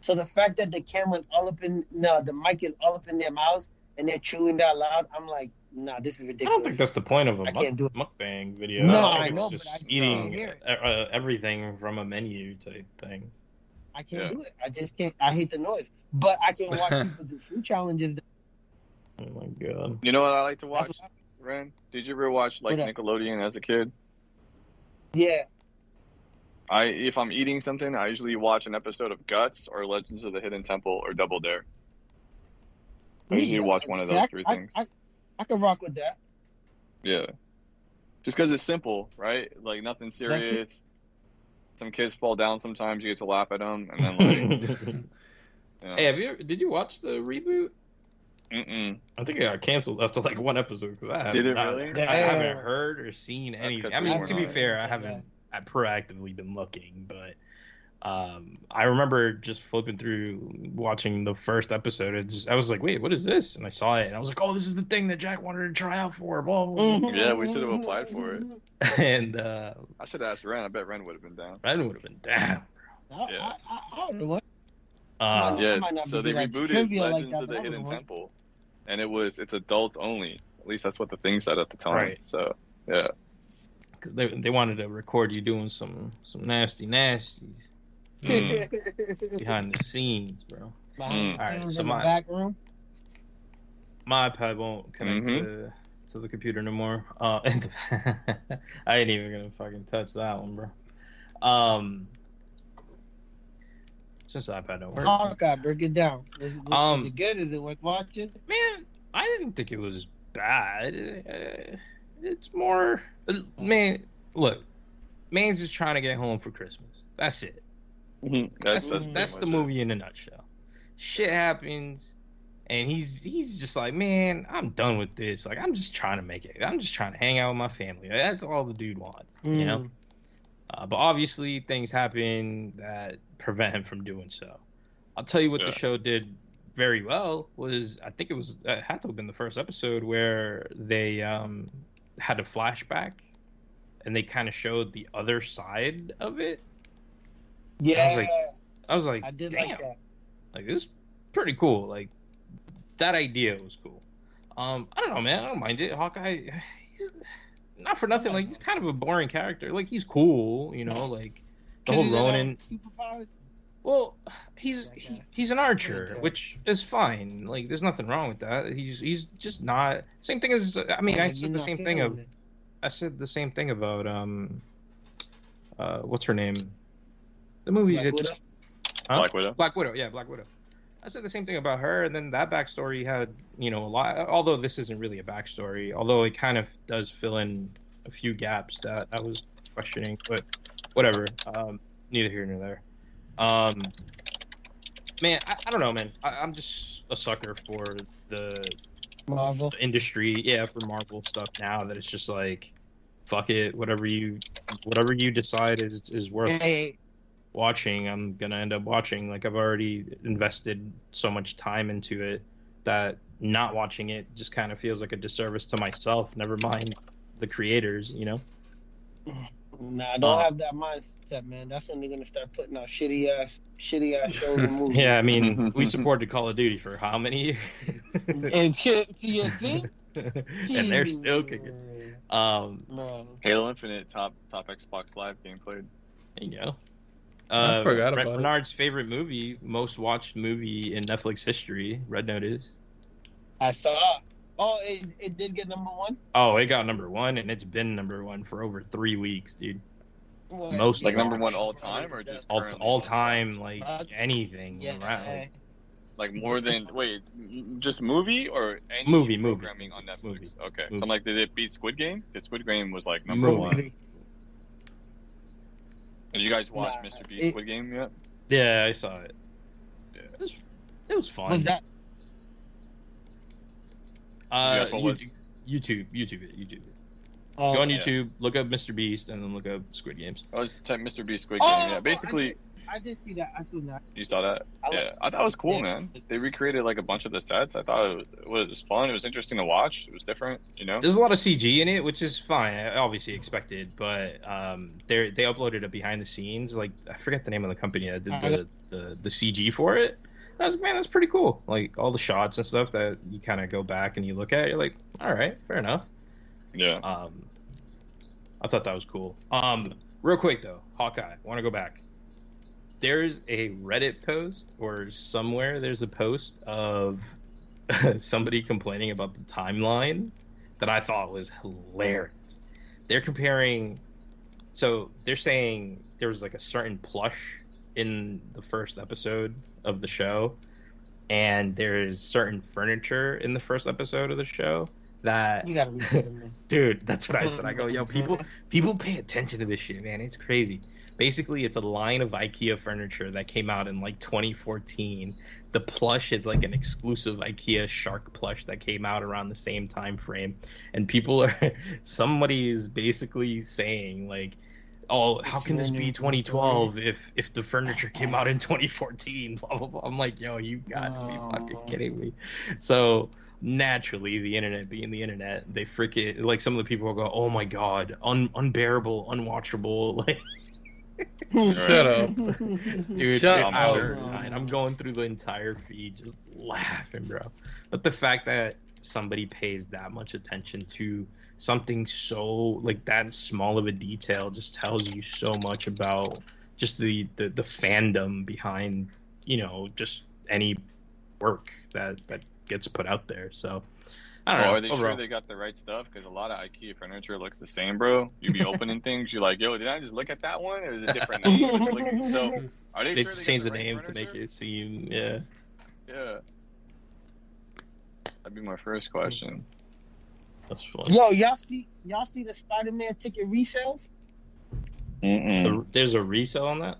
So the fact that the camera's all up in no, the mic is all up in their mouths and they're chewing that loud, I'm like, nah, this is ridiculous. I don't think that's the point of a I muk- can't do it. mukbang video. No, I, I know, it's but I eating can't hear it. uh, uh, everything from a menu type thing. I can't Yeah. do it. I just can't. I hate the noise. But I can watch people do food challenges. Oh my god. You know what I like to watch, Ren? Did you ever watch like What up? Nickelodeon as a kid? yeah. I if I'm eating something, I usually watch an episode of Guts or Legends of the Hidden Temple or Double Dare. I usually watch one of those I- three I, things. I, I can rock with that. Yeah. Just because it's simple, right? Like nothing That's serious. Some kids fall down sometimes. You get to laugh at them, and then like, you know, Hey, have you? Did you watch the reboot? mm-mm. I think it got canceled after like one episode because I Did haven't, it not- really? I haven't heard or seen anything. I mean, to be man. fair, I haven't. I proactively been looking, but um, I remember just flipping through watching the first episode. It's, I was like, "Wait, what is this?" And I saw it, and I was like, "Oh, this is the thing that Jack wanted to try out for." Blah blah. blah. Yeah, we should have applied for it. and uh, I should have asked Ren. I bet Ren would have been down. Ren would have been down. I, Yeah. I, I, I don't know what. Uh, yeah, so they good at rebooted trivia like Legends that, of the Hidden. Temple, and it was it's adults only. At least that's what the thing said at the time. Right. So yeah, because they they wanted to record you doing some some nasty nasties Mm. behind the scenes, bro. Behind Mm. Alright, scenes so in the my- back room. my iPad won't connect Mhm. to to the computer no more. Uh, I ain't even gonna fucking touch that one, bro. Um, since the iPad don't work, Hawkeye, break it down. Is, is, Um, is it good? Is it worth watching? man, I didn't think it was bad. Uh, It's more, man. Look, man's just trying to get home for Christmas. That's it. That's That's that's, that's, the much it. movie in a nutshell. Shit happens, and he's he's just like, man, I'm done with this. Like, I'm just trying to make it. I'm just trying to hang out with my family. That's all the dude wants, you know. Mm. Uh, but obviously, things happen that prevent him from doing so. I'll tell you what Yeah. the show did very well was I think it was it had to have been the first episode where they um, had a flashback and they kind of showed the other side of it. Yeah, like, I was like, I did damn, like that. like this is pretty cool. Like that idea was cool. Um, I don't know, man. I don't mind it. Hawkeye, he's not for nothing. Like he's kind of a boring character. Like he's cool, you know. Like the whole Ronin. Superpowers? Well, he's he, he's an archer, which is fine. Like there's nothing wrong with that. He's he's just not. Same thing as I mean, I said the same thing of. I said the same thing about um, uh, what's her name? The movie Black that Widow? just Huh? Black Widow. Black Widow, yeah, Black Widow. I said the same thing about her, and then that backstory had, you know, a lot. Although this isn't really a backstory, although it kind of does fill in a few gaps that I was questioning. But whatever. Um, neither here nor there. Um, man, I, I don't know, man. I, I'm just a sucker for the Marvel. the industry, yeah, for Marvel stuff now. That it's just like, fuck it, whatever you, whatever you decide is is worth Hey, watching. I'm gonna end up watching. Like I've already invested so much time into it that not watching it just kind of feels like a disservice to myself. Never mind the creators, you know. nah, I don't Uh, have that mindset, man. That's when they're gonna start putting out shitty ass, shitty ass shows and movies. Yeah, I mean, we supported Call of Duty for how many years? And shit, you see? and they're still kicking. Um, Man. Halo Infinite top top Xbox Live game played. there you go. I Uh, forgot Brett about it. Bernard's favorite movie, most watched movie in Netflix history. Red Notice. I saw. Oh, it, it did get number one. Oh, it got number one, and it's been number one for over three weeks, dude. What? Most- Like number one all time, or just All, all time, like Uh, anything Yeah. around. Like more than wait, just movie or any Movie, movie. programming on Netflix. Movie. Okay, Movie. so I'm like, did it beat Squid Game? Because Squid Game was like number Movie. one. Did you guys watch Nah, Mr. Beast it- Squid Game yet? Yeah, I saw it. Yeah. It was, it was fun. Was that? uh, Yes, what was- YouTube, YouTube, YouTube it, YouTube it. Oh, Go on yeah. YouTube, look up Mr. Beast, and then look up Squid Games. Oh, it's type Mr. Beast Squid Oh, Game. I Yeah, did- basically, I did see that. I saw that. you saw that. I like- Yeah, I thought it was cool, Yeah. man. They recreated like a bunch of the sets. I thought it was, it was fun. It was interesting to watch. It was different, you know. There's a lot of CG in it, which is fine. I obviously expected, but um, they they uploaded a behind the scenes. Like I forget the name of the company that did the the, the CG for it. I was like, man, that's pretty cool. Like all the shots and stuff that you kind of go back and you look at, you're like, all right, fair enough. Yeah. Um, I thought that was cool. Um, real quick though, Hawkeye. Want to go back? There's a Reddit post or somewhere there's a post of somebody complaining about the timeline that I thought was hilarious. They're comparing, so they're saying there was like a certain plush in the first episode of the show, and there's certain furniture in the first episode of the show that You gotta be kidding me. dude that's what i said i go yo people people pay attention to this shit man it's crazy basically it's a line of ikea furniture that came out in like 2014 the plush is like an exclusive ikea shark plush that came out around the same time frame. And people are somebody is basically saying like oh how can this be 2012 if if the furniture came out in 2014 blah blah blah. I'm like yo you got to be fucking kidding me. So naturally the internet being the internet they freaking like some of the people will go oh my god un- unbearable unwatchable like Shut up. dude Shut I'm up. sure, i'm going through the entire feed just laughing bro. But the fact that somebody pays that much attention to something so like that small of a detail just tells you so much about just the the, the fandom behind you know just any work that that gets put out there. So i don't Well, know are they overall. sure they got the right stuff? Because a lot of IKEA furniture looks the same, bro. You'd be opening things, you're like, yo, did I just look at that one? Or is it different? name? so, are they they sure just they changed the got right name to make it seem yeah Yeah. That'd be my first hmm. question. that's fun Yo, y'all see y'all see the Spider-Man ticket resales? Mm-mm. There's a resale on that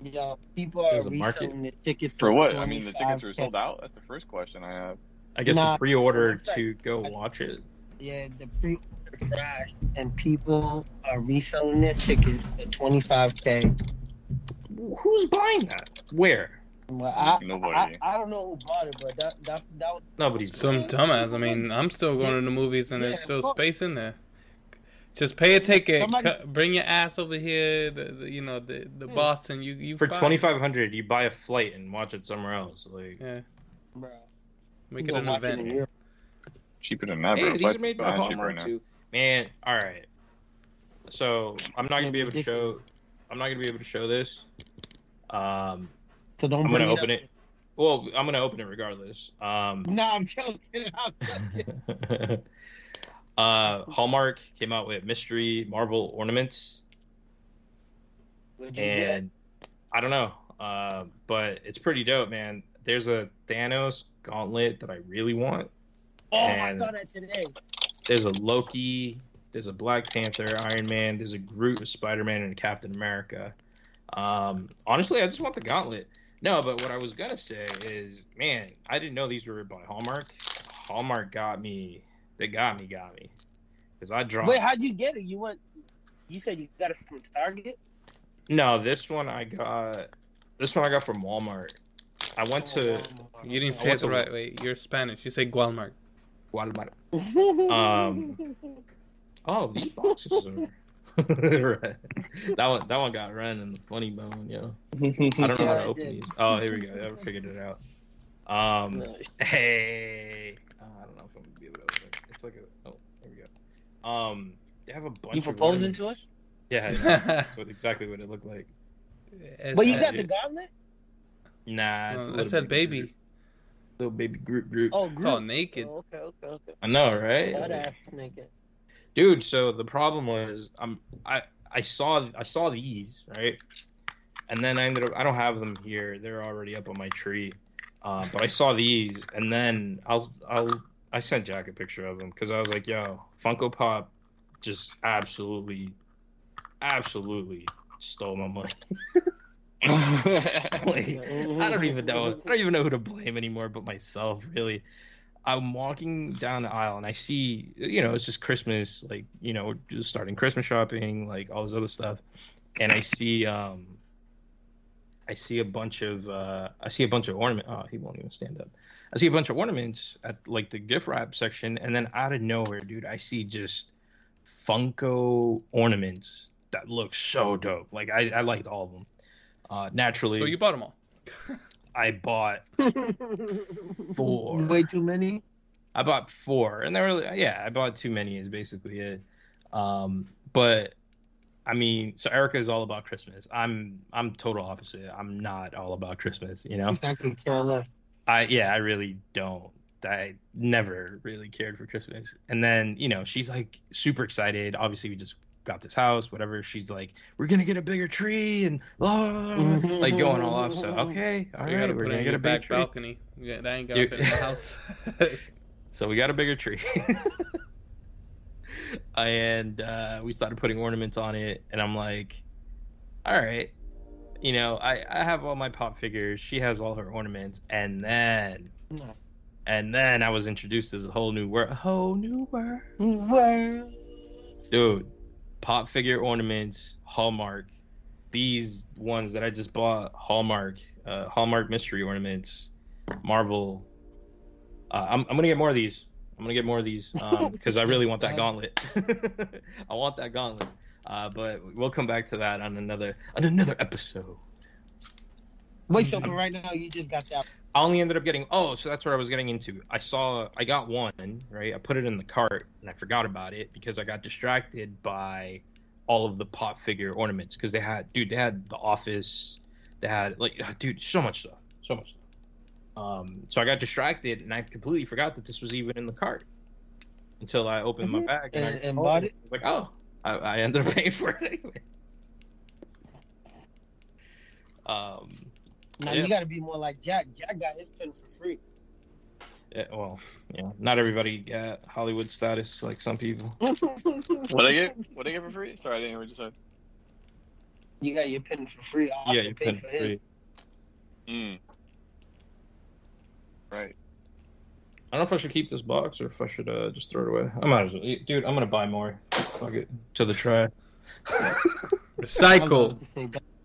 Yo, people are There's reselling the tickets For what? I mean, the tickets are sold out. That's the first question I have. I guess Nah, a pre-order that's like- to go watch it Yeah, the pre-order crashed, and people are reselling their tickets for 25k. who's buying that where Well, I, Nobody. I, I don't know who bought it, but that that that was nobody's Some dumbass. I mean, I'm still going to the movies and there's still space in there. Just pay a ticket. Somebody- cu- bring your ass over here. The, the you know the the Hmm. Boston. You you for 2500 you buy a flight and watch it somewhere else like Yeah, bro. Make You it an gonna watch it in event. Cheaper than ever. Hey, these are made by Hallmark now. too. Man, all right. So I'm not gonna be able to show. I'm not gonna be able to show this. Um, So don't I'm gonna it open up. it. Well, I'm gonna open it regardless. Um, Nah, I'm joking. I'm joking. uh, Hallmark came out with mystery marble ornaments, What'd get? and I don't know, uh, but it's pretty dope, man. There's a Thanos gauntlet that I really want. Oh, I saw that today. There's a Loki. There's a Black Panther, Iron Man. There's a Groot, a Spider Man, and a Captain America. Um, honestly, I just want the Gauntlet. No, but what I was gonna say is, man, I didn't know these were by Hallmark. Hallmark got me. They got me, got me. Because I dropped. Wait, how'd you get it? You went. You said you got it from Target. No, this one I got. This one I got from Walmart. I want to You didn't say it the to- right way. You're Spanish. You say Gualmart. Walmart. um. Oh, these boxes are. That one, that one got run in the funny bone, yo. I don't know how to open these. Oh, here we go. I figured it out. Um, hey, uh, I don't know if I'm gonna be able to open it. It's like a. Oh, there we go. Um, they have a bunch. You of proposing to us? Yeah, yeah, that's what, exactly what it looked like. But you got the it- gauntlet? Nah, it's a I little said baby. baby. Groot. Little baby group group. Oh, It's all naked. Oh, okay, okay, okay. I know, right? That Like- ass naked. dude so the problem was i'm i i saw i saw these right and then i ended up i don't have them here they're already up on my tree uh, but i saw these and then i'll i'll i sent jack a picture of them because i was like yo funko pop just absolutely absolutely stole my money like, I don't even know. I don't even know who to blame anymore, but myself. Really, I'm walking down the aisle and I see, you know, it's just Christmas, like you know, just starting Christmas shopping, like all this other stuff, and I see, um, I see a bunch of, uh, I see a bunch of ornament. Oh, he won't even stand up. I see a bunch of ornaments at like the gift wrap section, and then out of nowhere, dude, I see just Funko ornaments that look so dope. Like I, I liked all of them. Uh, naturally, So you bought them all. I bought Four. Way too many. I bought four, and they were yeah, I bought too many is basically it. Um, but I mean, so Erica is all about Christmas. I'm I'm total opposite. I'm not all about Christmas. You know, I could care less. I yeah, I really don't. I never really cared for Christmas. And then you know, she's like super excited. Obviously, we just got this house, whatever. She's like, we're gonna get a bigger tree and blah, blah, blah, blah, like going all off. So okay, So all you right, we're gonna get a big back tree. balcony. Yeah, that ain't gonna You- fit in the house. So we got a bigger tree. and uh, we started putting ornaments on it. And I'm like, all right. You know, I, I have all my pop figures. She has all her ornaments. And then, No. and then I was introduced to a whole new world. A whole new world. Well, Dude, pop figure ornaments, Hallmark. These ones that I just bought, Hallmark, uh, Hallmark mystery ornaments, Marvel. Uh, I'm, I'm gonna get more of these. I'm gonna get more of these because I really want that gauntlet. I want that gauntlet. Uh, but we'll come back to that on another on another episode. wait, so for right now, you just got that. I only ended up getting oh, so that's what I was getting into. I saw I got one, right? I put it in the cart and I forgot about it because I got distracted by all of the pop figure ornaments because they had dude, they had the office, they had like dude, so much stuff. So much stuff. Um so I got distracted and I completely forgot that this was even in the cart. Until I opened my Mhm. bag and, And- I and bought it? I was like, oh, I, I ended up paying for it anyways. Um Now Yeah. you got to be more like Jack. Jack got his pen for free. Yeah, well, yeah, not everybody got Hollywood status like some people. What I get? What I get for free? Sorry, I didn't hear what you said. You got your pen for free. Austin yeah, you paid can. for his. Mm. Right. I don't know if I should keep this box or if I should uh, just throw it away. I might as well, dude. I'm gonna buy more. Fuck it to the trash. Recycle.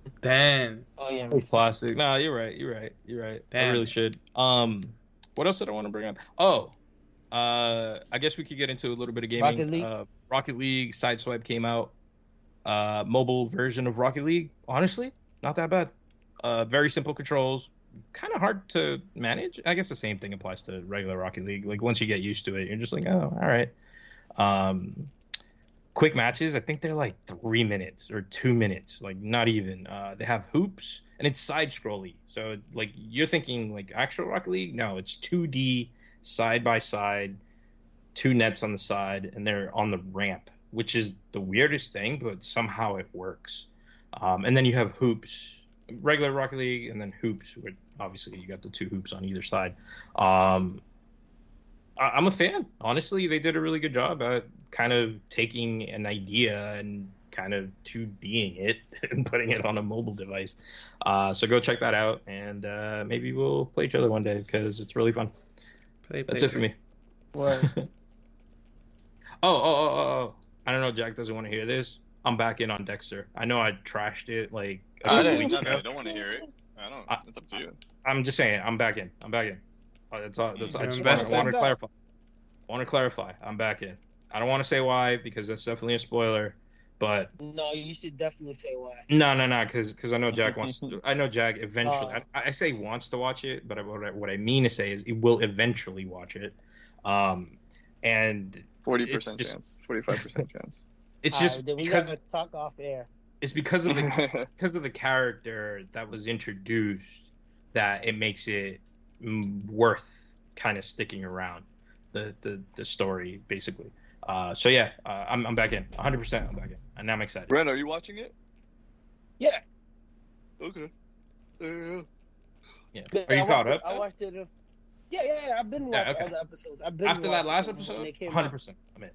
About to say that. Damn. Oh yeah. Plastic. No, you're right. You're right. You're right. I really should. Um, what else did I want to bring up? Oh, uh, I guess we could get into a little bit of gaming. Rocket League? Uh, Rocket League Sideswipe came out. Uh, mobile version of Rocket League. Honestly, not that bad. Uh, very simple controls. Kind of hard to manage. I guess the same thing applies to regular Rocket League. Like once you get used to it, you're just like, oh, all right. Um, quick matches. I think they're like three minutes or two minutes. Like not even. Uh, they have hoops and it's side scrolly. So like you're thinking like actual Rocket League. No, it's 2D side by side, two nets on the side, and they're on the ramp, which is the weirdest thing, but somehow it works. Um, and then you have hoops, regular Rocket League, and then hoops. Which obviously you got the two hoops on either side. Um, I'm a fan. Honestly, they did a really good job at kind of taking an idea and kind of to being it and putting it on a mobile device. Uh, so go check that out, and uh, maybe we'll play each other one day because it's really fun. Play, That's play, it for me. Word. Oh, oh, oh, oh, oh. I don't know. Jack doesn't want to hear this. I'm back in on Dexter. I know I trashed it like a I couple don't, weeks no, no, ago. I don't want to hear it. I don't. I- It's up to you. I'm just saying, I'm back in. I'm back in. Uh, That's all. That's, I just want, to, want to Back. clarify. want to clarify. I'm back in. I don't want to say why because that's definitely a spoiler. But No, you should definitely say why. no, no, no, because I know Jack wants. To, I know Jack eventually. Oh. I, I say wants to watch it, but what I, what I mean to say is he will eventually watch it. Um, and forty percent chance. Forty-five percent chance. it's Alright, just then we because gotta talk off air. it's because of the because of the character that was introduced that it makes it worth kind of sticking around the the, the story basically uh so yeah uh, I'm, I'm back in 100% i'm back in and now i'm excited Brent, are you watching it? Yeah. Okay. Yeah. yeah Yeah, are you I caught up it, I watched it. uh, Yeah, yeah, yeah. I've been Yeah, watching okay. all the episodes. I've been after that last them when episode came 100% i'm in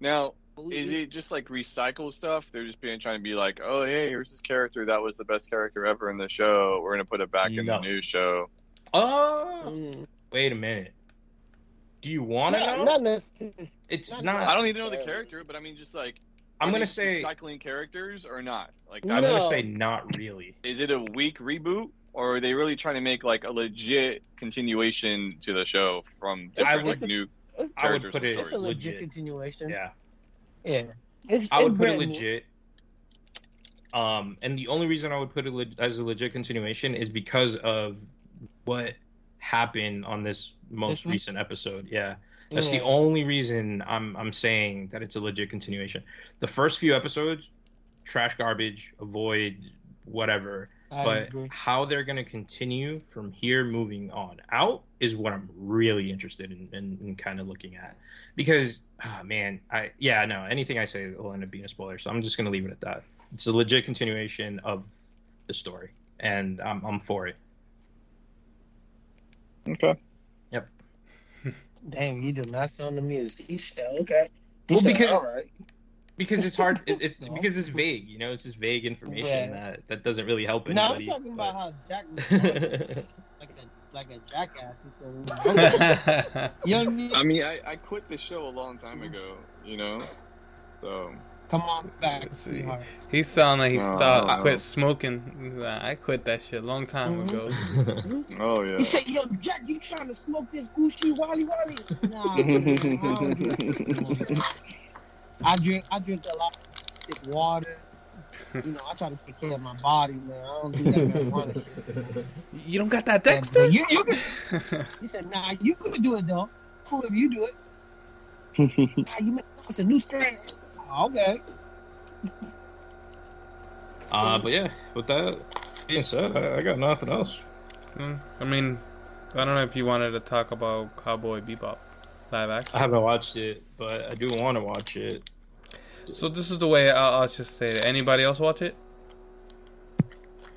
Now, We- is it just like recycle stuff? They're just being trying to be like, oh, hey, here's this character that was the best character ever in the show. We're gonna put it back in the new show. oh Mm. wait a minute do you want to Not, know not necessarily. it's not- not I don't even know the character, but I mean, just like, i'm gonna say recycling characters or not. Like, i'm that- gonna say not really is it a weak reboot, or are they really trying to make like a legit continuation to the show from I different would- like new? It's, i would put it it's a legit, legit continuation. yeah Yeah. It's, I would put it legit. Um, and the only reason I would put it le- as a legit continuation is because of what happened on this most This recent episode. Yeah, that's the only reason I'm I'm saying that it's a legit continuation. The first few episodes, trash garbage, avoid whatever. I but agree. how they're going to continue from here moving on out is what I'm really interested in, in, in kind of looking at. Because, ah, man, I yeah, no, anything I say will end up being a spoiler. So I'm just going to leave it at that. It's a legit continuation of the story, and I'm, I'm for it. Okay. Yep. Damn, you do not sound amused. He said, okay. He Well, said, because- all right. Because it's hard, it, it, because it's vague, you know, it's just vague information Yeah. that, that doesn't really help No, I'm anybody. talking about how Jack like a like a jackass. Instead of, you don't need I mean, I, I quit the show a long time ago, you know? So, come on back, Let's see. he sounded like he No, stopped, no. quit smoking. Like, I quit that shit a long time Mhm. ago. oh, yeah. He said, "Yo, Jack, you trying to smoke this Gucci Wally Wally?" Nah, man, I don't do that. I drink. I drink a lot of water. You know, I try to take care of my body, man. I don't do that marijuana shit. You don't got that Yeah, Dexter? you, you can, he said, "Nah, you could do it though. Cool if you do it. Nah, you make it's a new strain. Okay. uh, but yeah, with that being said, I, I got nothing else. Mm, I mean, I don't know if you wanted to talk about Cowboy Bebop live action. I haven't watched it, but I do want to watch it. So this is the way I'll, I'll just say it. Anybody else watch it?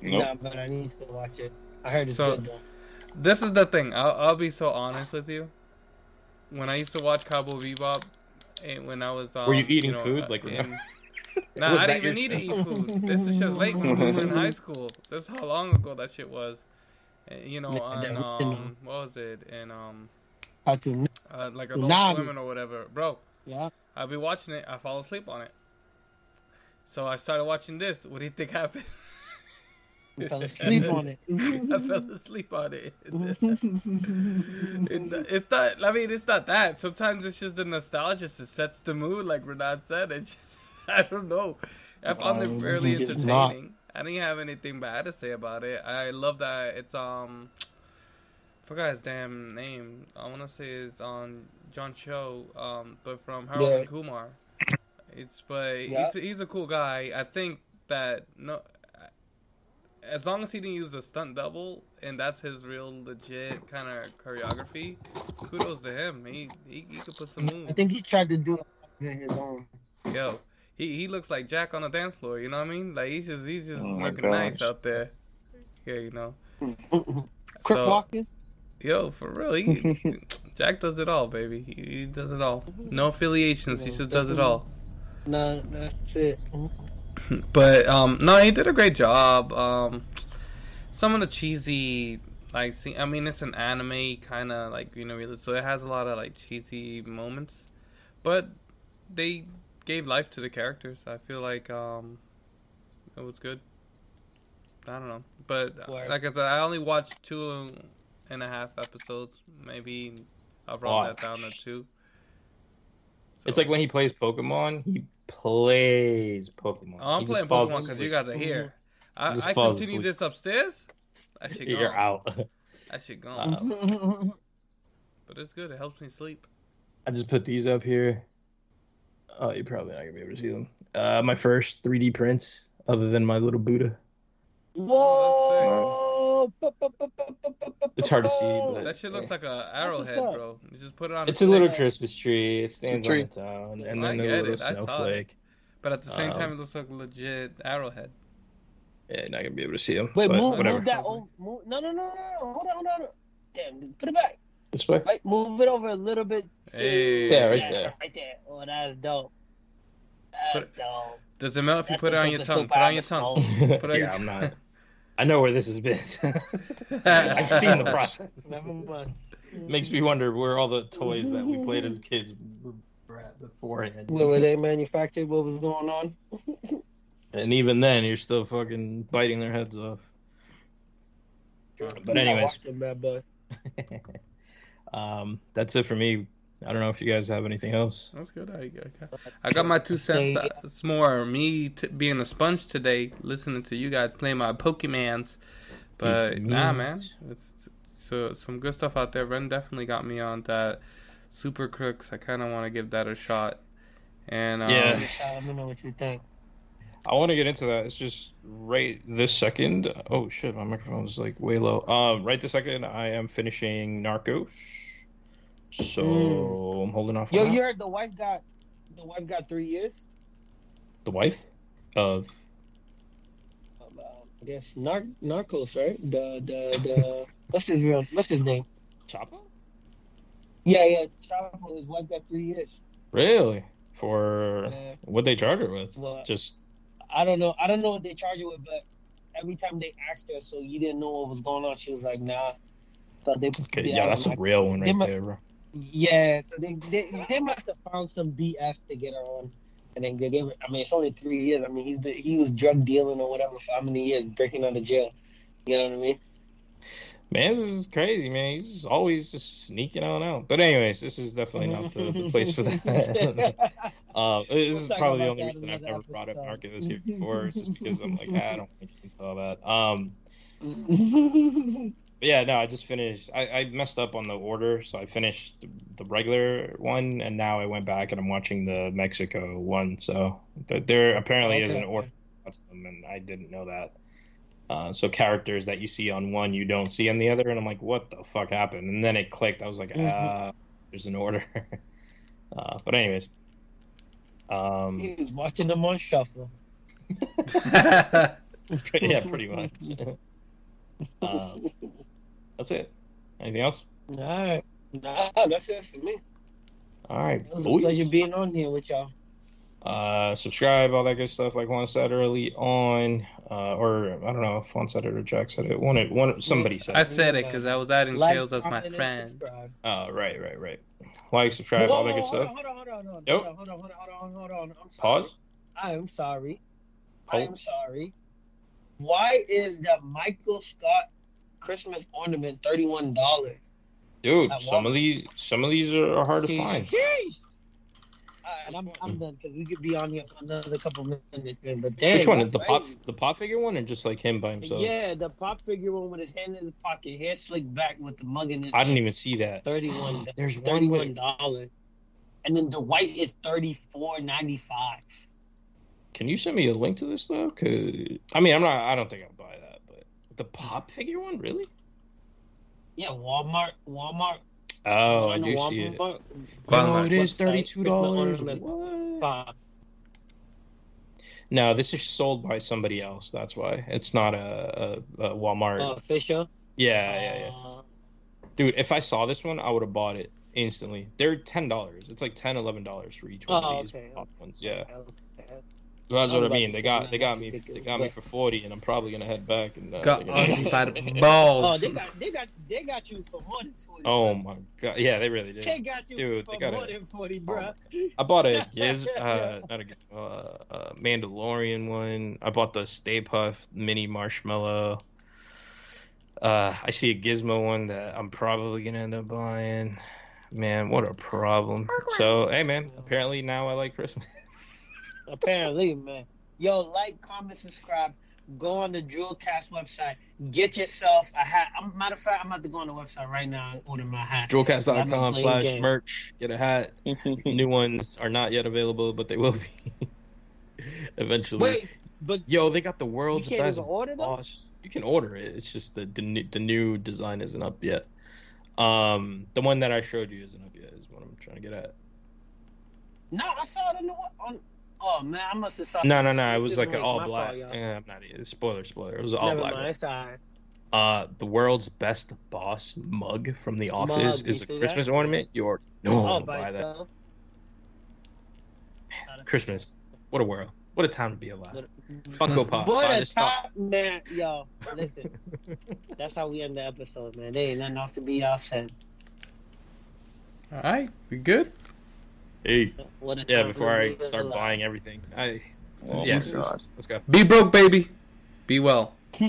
Nope. Nah, but I need to watch it. I heard it's So- good though. This is the thing. I'll, I'll be so honest with you. When I used to watch Cowboy Bebop, and when I was um, Were you eating know, food? uh, Like, in, nah, Was I didn't even need to eat food. This was just late when we were in high school. This is how long ago that shit was. You know, Yeah, on um, what was it? And um, Cartoon. uh, like Adult Navi. Swim or whatever, bro. Yeah. I'll be watching it. I fall asleep on it. So I started watching this. What do you think happened? You fell asleep on it. I fell asleep on it. It- it's not. I mean, it's not that. Sometimes it's just the nostalgia. It sets the mood, like Renat said. It just. I don't know. I found Um, it fairly entertaining. I didn't have anything bad to say about it. I love that it's um. Forgot his damn name. I want to say it's on John Cho. Um, but from Harold Yeah. and Kumar. It's but Yeah. he's he's a cool guy. I think that no as long as he didn't use a stunt double and that's his real legit kind of choreography, kudos to him. He he, he could put some moves. I think he tried to do it on his own. Yo, he he looks like Jack on the dance floor. You know what I mean? Like he's just he's just Oh my looking nice out there. Yeah, you know. Quick So- walking. Yo, for real, he, Jack does it all, baby. He, he does it all. No affiliations. He just does it all. No, that's it. But um, no, he did a great job. Um, some of the cheesy, like, see, I mean, it's an anime kind of like you know, so it has a lot of like cheesy moments, but they gave life to the characters. I feel like um, it was good. I don't know, but Word. like I said, I only watched two and a half episodes. Maybe I'll round Oh. that down to two. It's like when he plays Pokemon, he plays Pokemon. Oh, I'm He playing Pokemon because you guys are here. I, Just I continue asleep. this upstairs. I should go. You're out. I should go. Uh, but it's good. It helps me sleep. I just put these up here. Oh, you're probably not gonna be able to see them. Uh, my first 3D prints, other than my little Buddha. Whoa! It's hard to see, but- That shit looks like a arrowhead, bro. You just put it on. It's a a little Christmas tree. It stands tree. on its own, and I then a little it. I saw it. snowflake. but at the same Um, time, it looks like a legit arrowhead. Yeah, you're not gonna be able to see them. Wait, move, whatever. move that. Oh, move, no, no, no, no, no. Hold on, hold on. Damn, put it back. This way. Right, move it over a little bit. Hey. Yeah, right there. Right there. Oh, that's dope. Put That's dope. Does it melt if you That's put it on your tongue? Put it on your tongue. Put it on your yeah, I'm not. I know where this has been. I've seen the process. Makes me wonder where all the toys that we played as kids were at beforehand. Where were they manufactured? What was going on? And even then, you're still fucking biting their heads off. But anyways. watching Bad Boy. um, that's it for me. I don't know if you guys have anything else. That's good. I, I, I got my two cents. Yeah. It's more me t- being a sponge today, listening to you guys play my Pokemans. But nah, man, it's so some good stuff out there. Ren definitely got me on that Super Crooks. I kind of want to give that a shot. And um, Yeah. Let me know what you think. I want to get into that. It's just right this second. Oh shit, my microphone's like way low. Um, right this second, I am finishing Narcos. So Mm. I'm holding off. Yo, you heard the wife got the wife got three years. the wife of Um, uh, I guess nar- Narcos, right? The the the what's his real what's his name? Choppa. Yeah, yeah. Chapo, his wife got three years. Really? For Uh, what they charge her with? well, Just I don't know. I don't know what they charge her with, but every time they asked her, so you didn't know what was going on, she was like, "Nah." So they, okay. they- Yeah, that's a real one right mu- there, bro. Yeah, so they, they they must have found some BS to get her on, and then they gave. Her, I mean, it's only three years. I mean, he's been, he was drug dealing or whatever for how many years, breaking out of jail. You know what I mean? Man, this is crazy, man. He's always just sneaking on out. But anyways, this is definitely not the, the place for that. uh, this is probably the only reason I've never brought up. Narcos here before. It's just because I'm like, ah, I don't to get into all that. Um, but yeah, no, I just finished. I, I messed up on the order, so I finished the, the regular one, and now I went back and I'm watching the Mexico one. So th- there apparently is an order watch them, and I didn't know that. Uh, so characters that you see on one, you don't see on the other, and I'm like, what the fuck happened? And then it clicked. I was like, Mhm. ah, there's an order. uh, but anyways, um, he was watching them on shuffle. yeah. yeah, pretty much. um, that's it. Anything else? All right, nah, that's it for me. All right, It was a pleasure being on here with y'all. Uh, subscribe, all that good stuff. Like Juan said early on, uh, or I don't know if Juan said it or Jack said it. One, one, somebody said. I said it because I was adding Like, Tails as my friend. subscribe. Oh, right, right, right. Like, subscribe, all that good stuff. Hold on, hold on, hold on, Yep. hold on, hold on, hold on, hold on. I'm sorry. Pause. I am sorry. I Oh. am sorry. Why is the Michael Scott Christmas ornament thirty one dollars? Dude, some of these, some of these are, hard to find. and I'm, I'm done because we could be on here for another couple minutes, man. But damn, Which one is the pop, the pop figure one, or just like him by himself? Yeah, the pop figure one with his hand in his pocket, hair slicked back with the mug in his. I didn't even see that. Thirty one. There's one with. And then the white is thirty four ninety five. Can you send me a link to this though? Cause I mean, I'm not. I don't think I'll buy that. But the pop figure one, really? Yeah, Walmart, Walmart. Oh, I on the do see it. Walmart Walmart. Oh, it is website, thirty-two dollars. Christmas What? No, this is sold by somebody else. That's why it's not a, a, a Walmart. Uh, Fisher. yeah, yeah, yeah. Uh, Dude, if I saw this one, I would have bought it instantly. They're ten dollars. It's like 10 dollars for each one Oh, of these okay. pop ones. Yeah, Okay. So that's what I mean. They got they got me they got me for forty, and I'm probably gonna head back and. Uh, Got they're Aussie by the Oh, balls. they got they got they got you for more than forty. Oh bro. my god! Yeah, they really did. They got you Dude, for they got more a- than forty, Oh bro. I bought a Giz, uh, not a Giz, uh, uh, Mandalorian one. I bought the Stay Puft mini marshmallow. Uh, I see a Gizmo one that I'm probably gonna end up buying. Man, what a problem. So, hey, man. Apparently now I like Christmas. Apparently, man. Yo, like, comment, subscribe. Go on the Drillcast website. Get yourself a hat. I'm, matter of fact, I'm about to go on the website right now and order my hat. Drillcast.com slash games. merch. Get a hat. New ones are not yet available, but they will be eventually. Wait, but Yo, they got the you world's can't best order them? boss. You can order it. It's just the the new, the new design isn't up yet. Um, the one that I showed you isn't up yet. Is what I'm trying to get at. No, I saw it on the on. Oh man, I must have saw. No, no, no. It was like an all black. fault, y'all. Eh, I'm not. It's spoiler, spoiler. It was an all Never black. mind, it's alright. Uh, the world's best boss mug from The Office Mug, is a Christmas that? ornament. You're no Oh, to by buy that. itself. Christmas. What a world. What a time to be alive. What- Funko Pop. What buy a the stock. man, yo. Listen, that's how we end the episode, man. There ain't nothing else to be all said. All right, we good? Hey. What a Yeah, before I start alive. buying everything. I Oh Yeah. my god. let's go. Be broke, baby. Be well.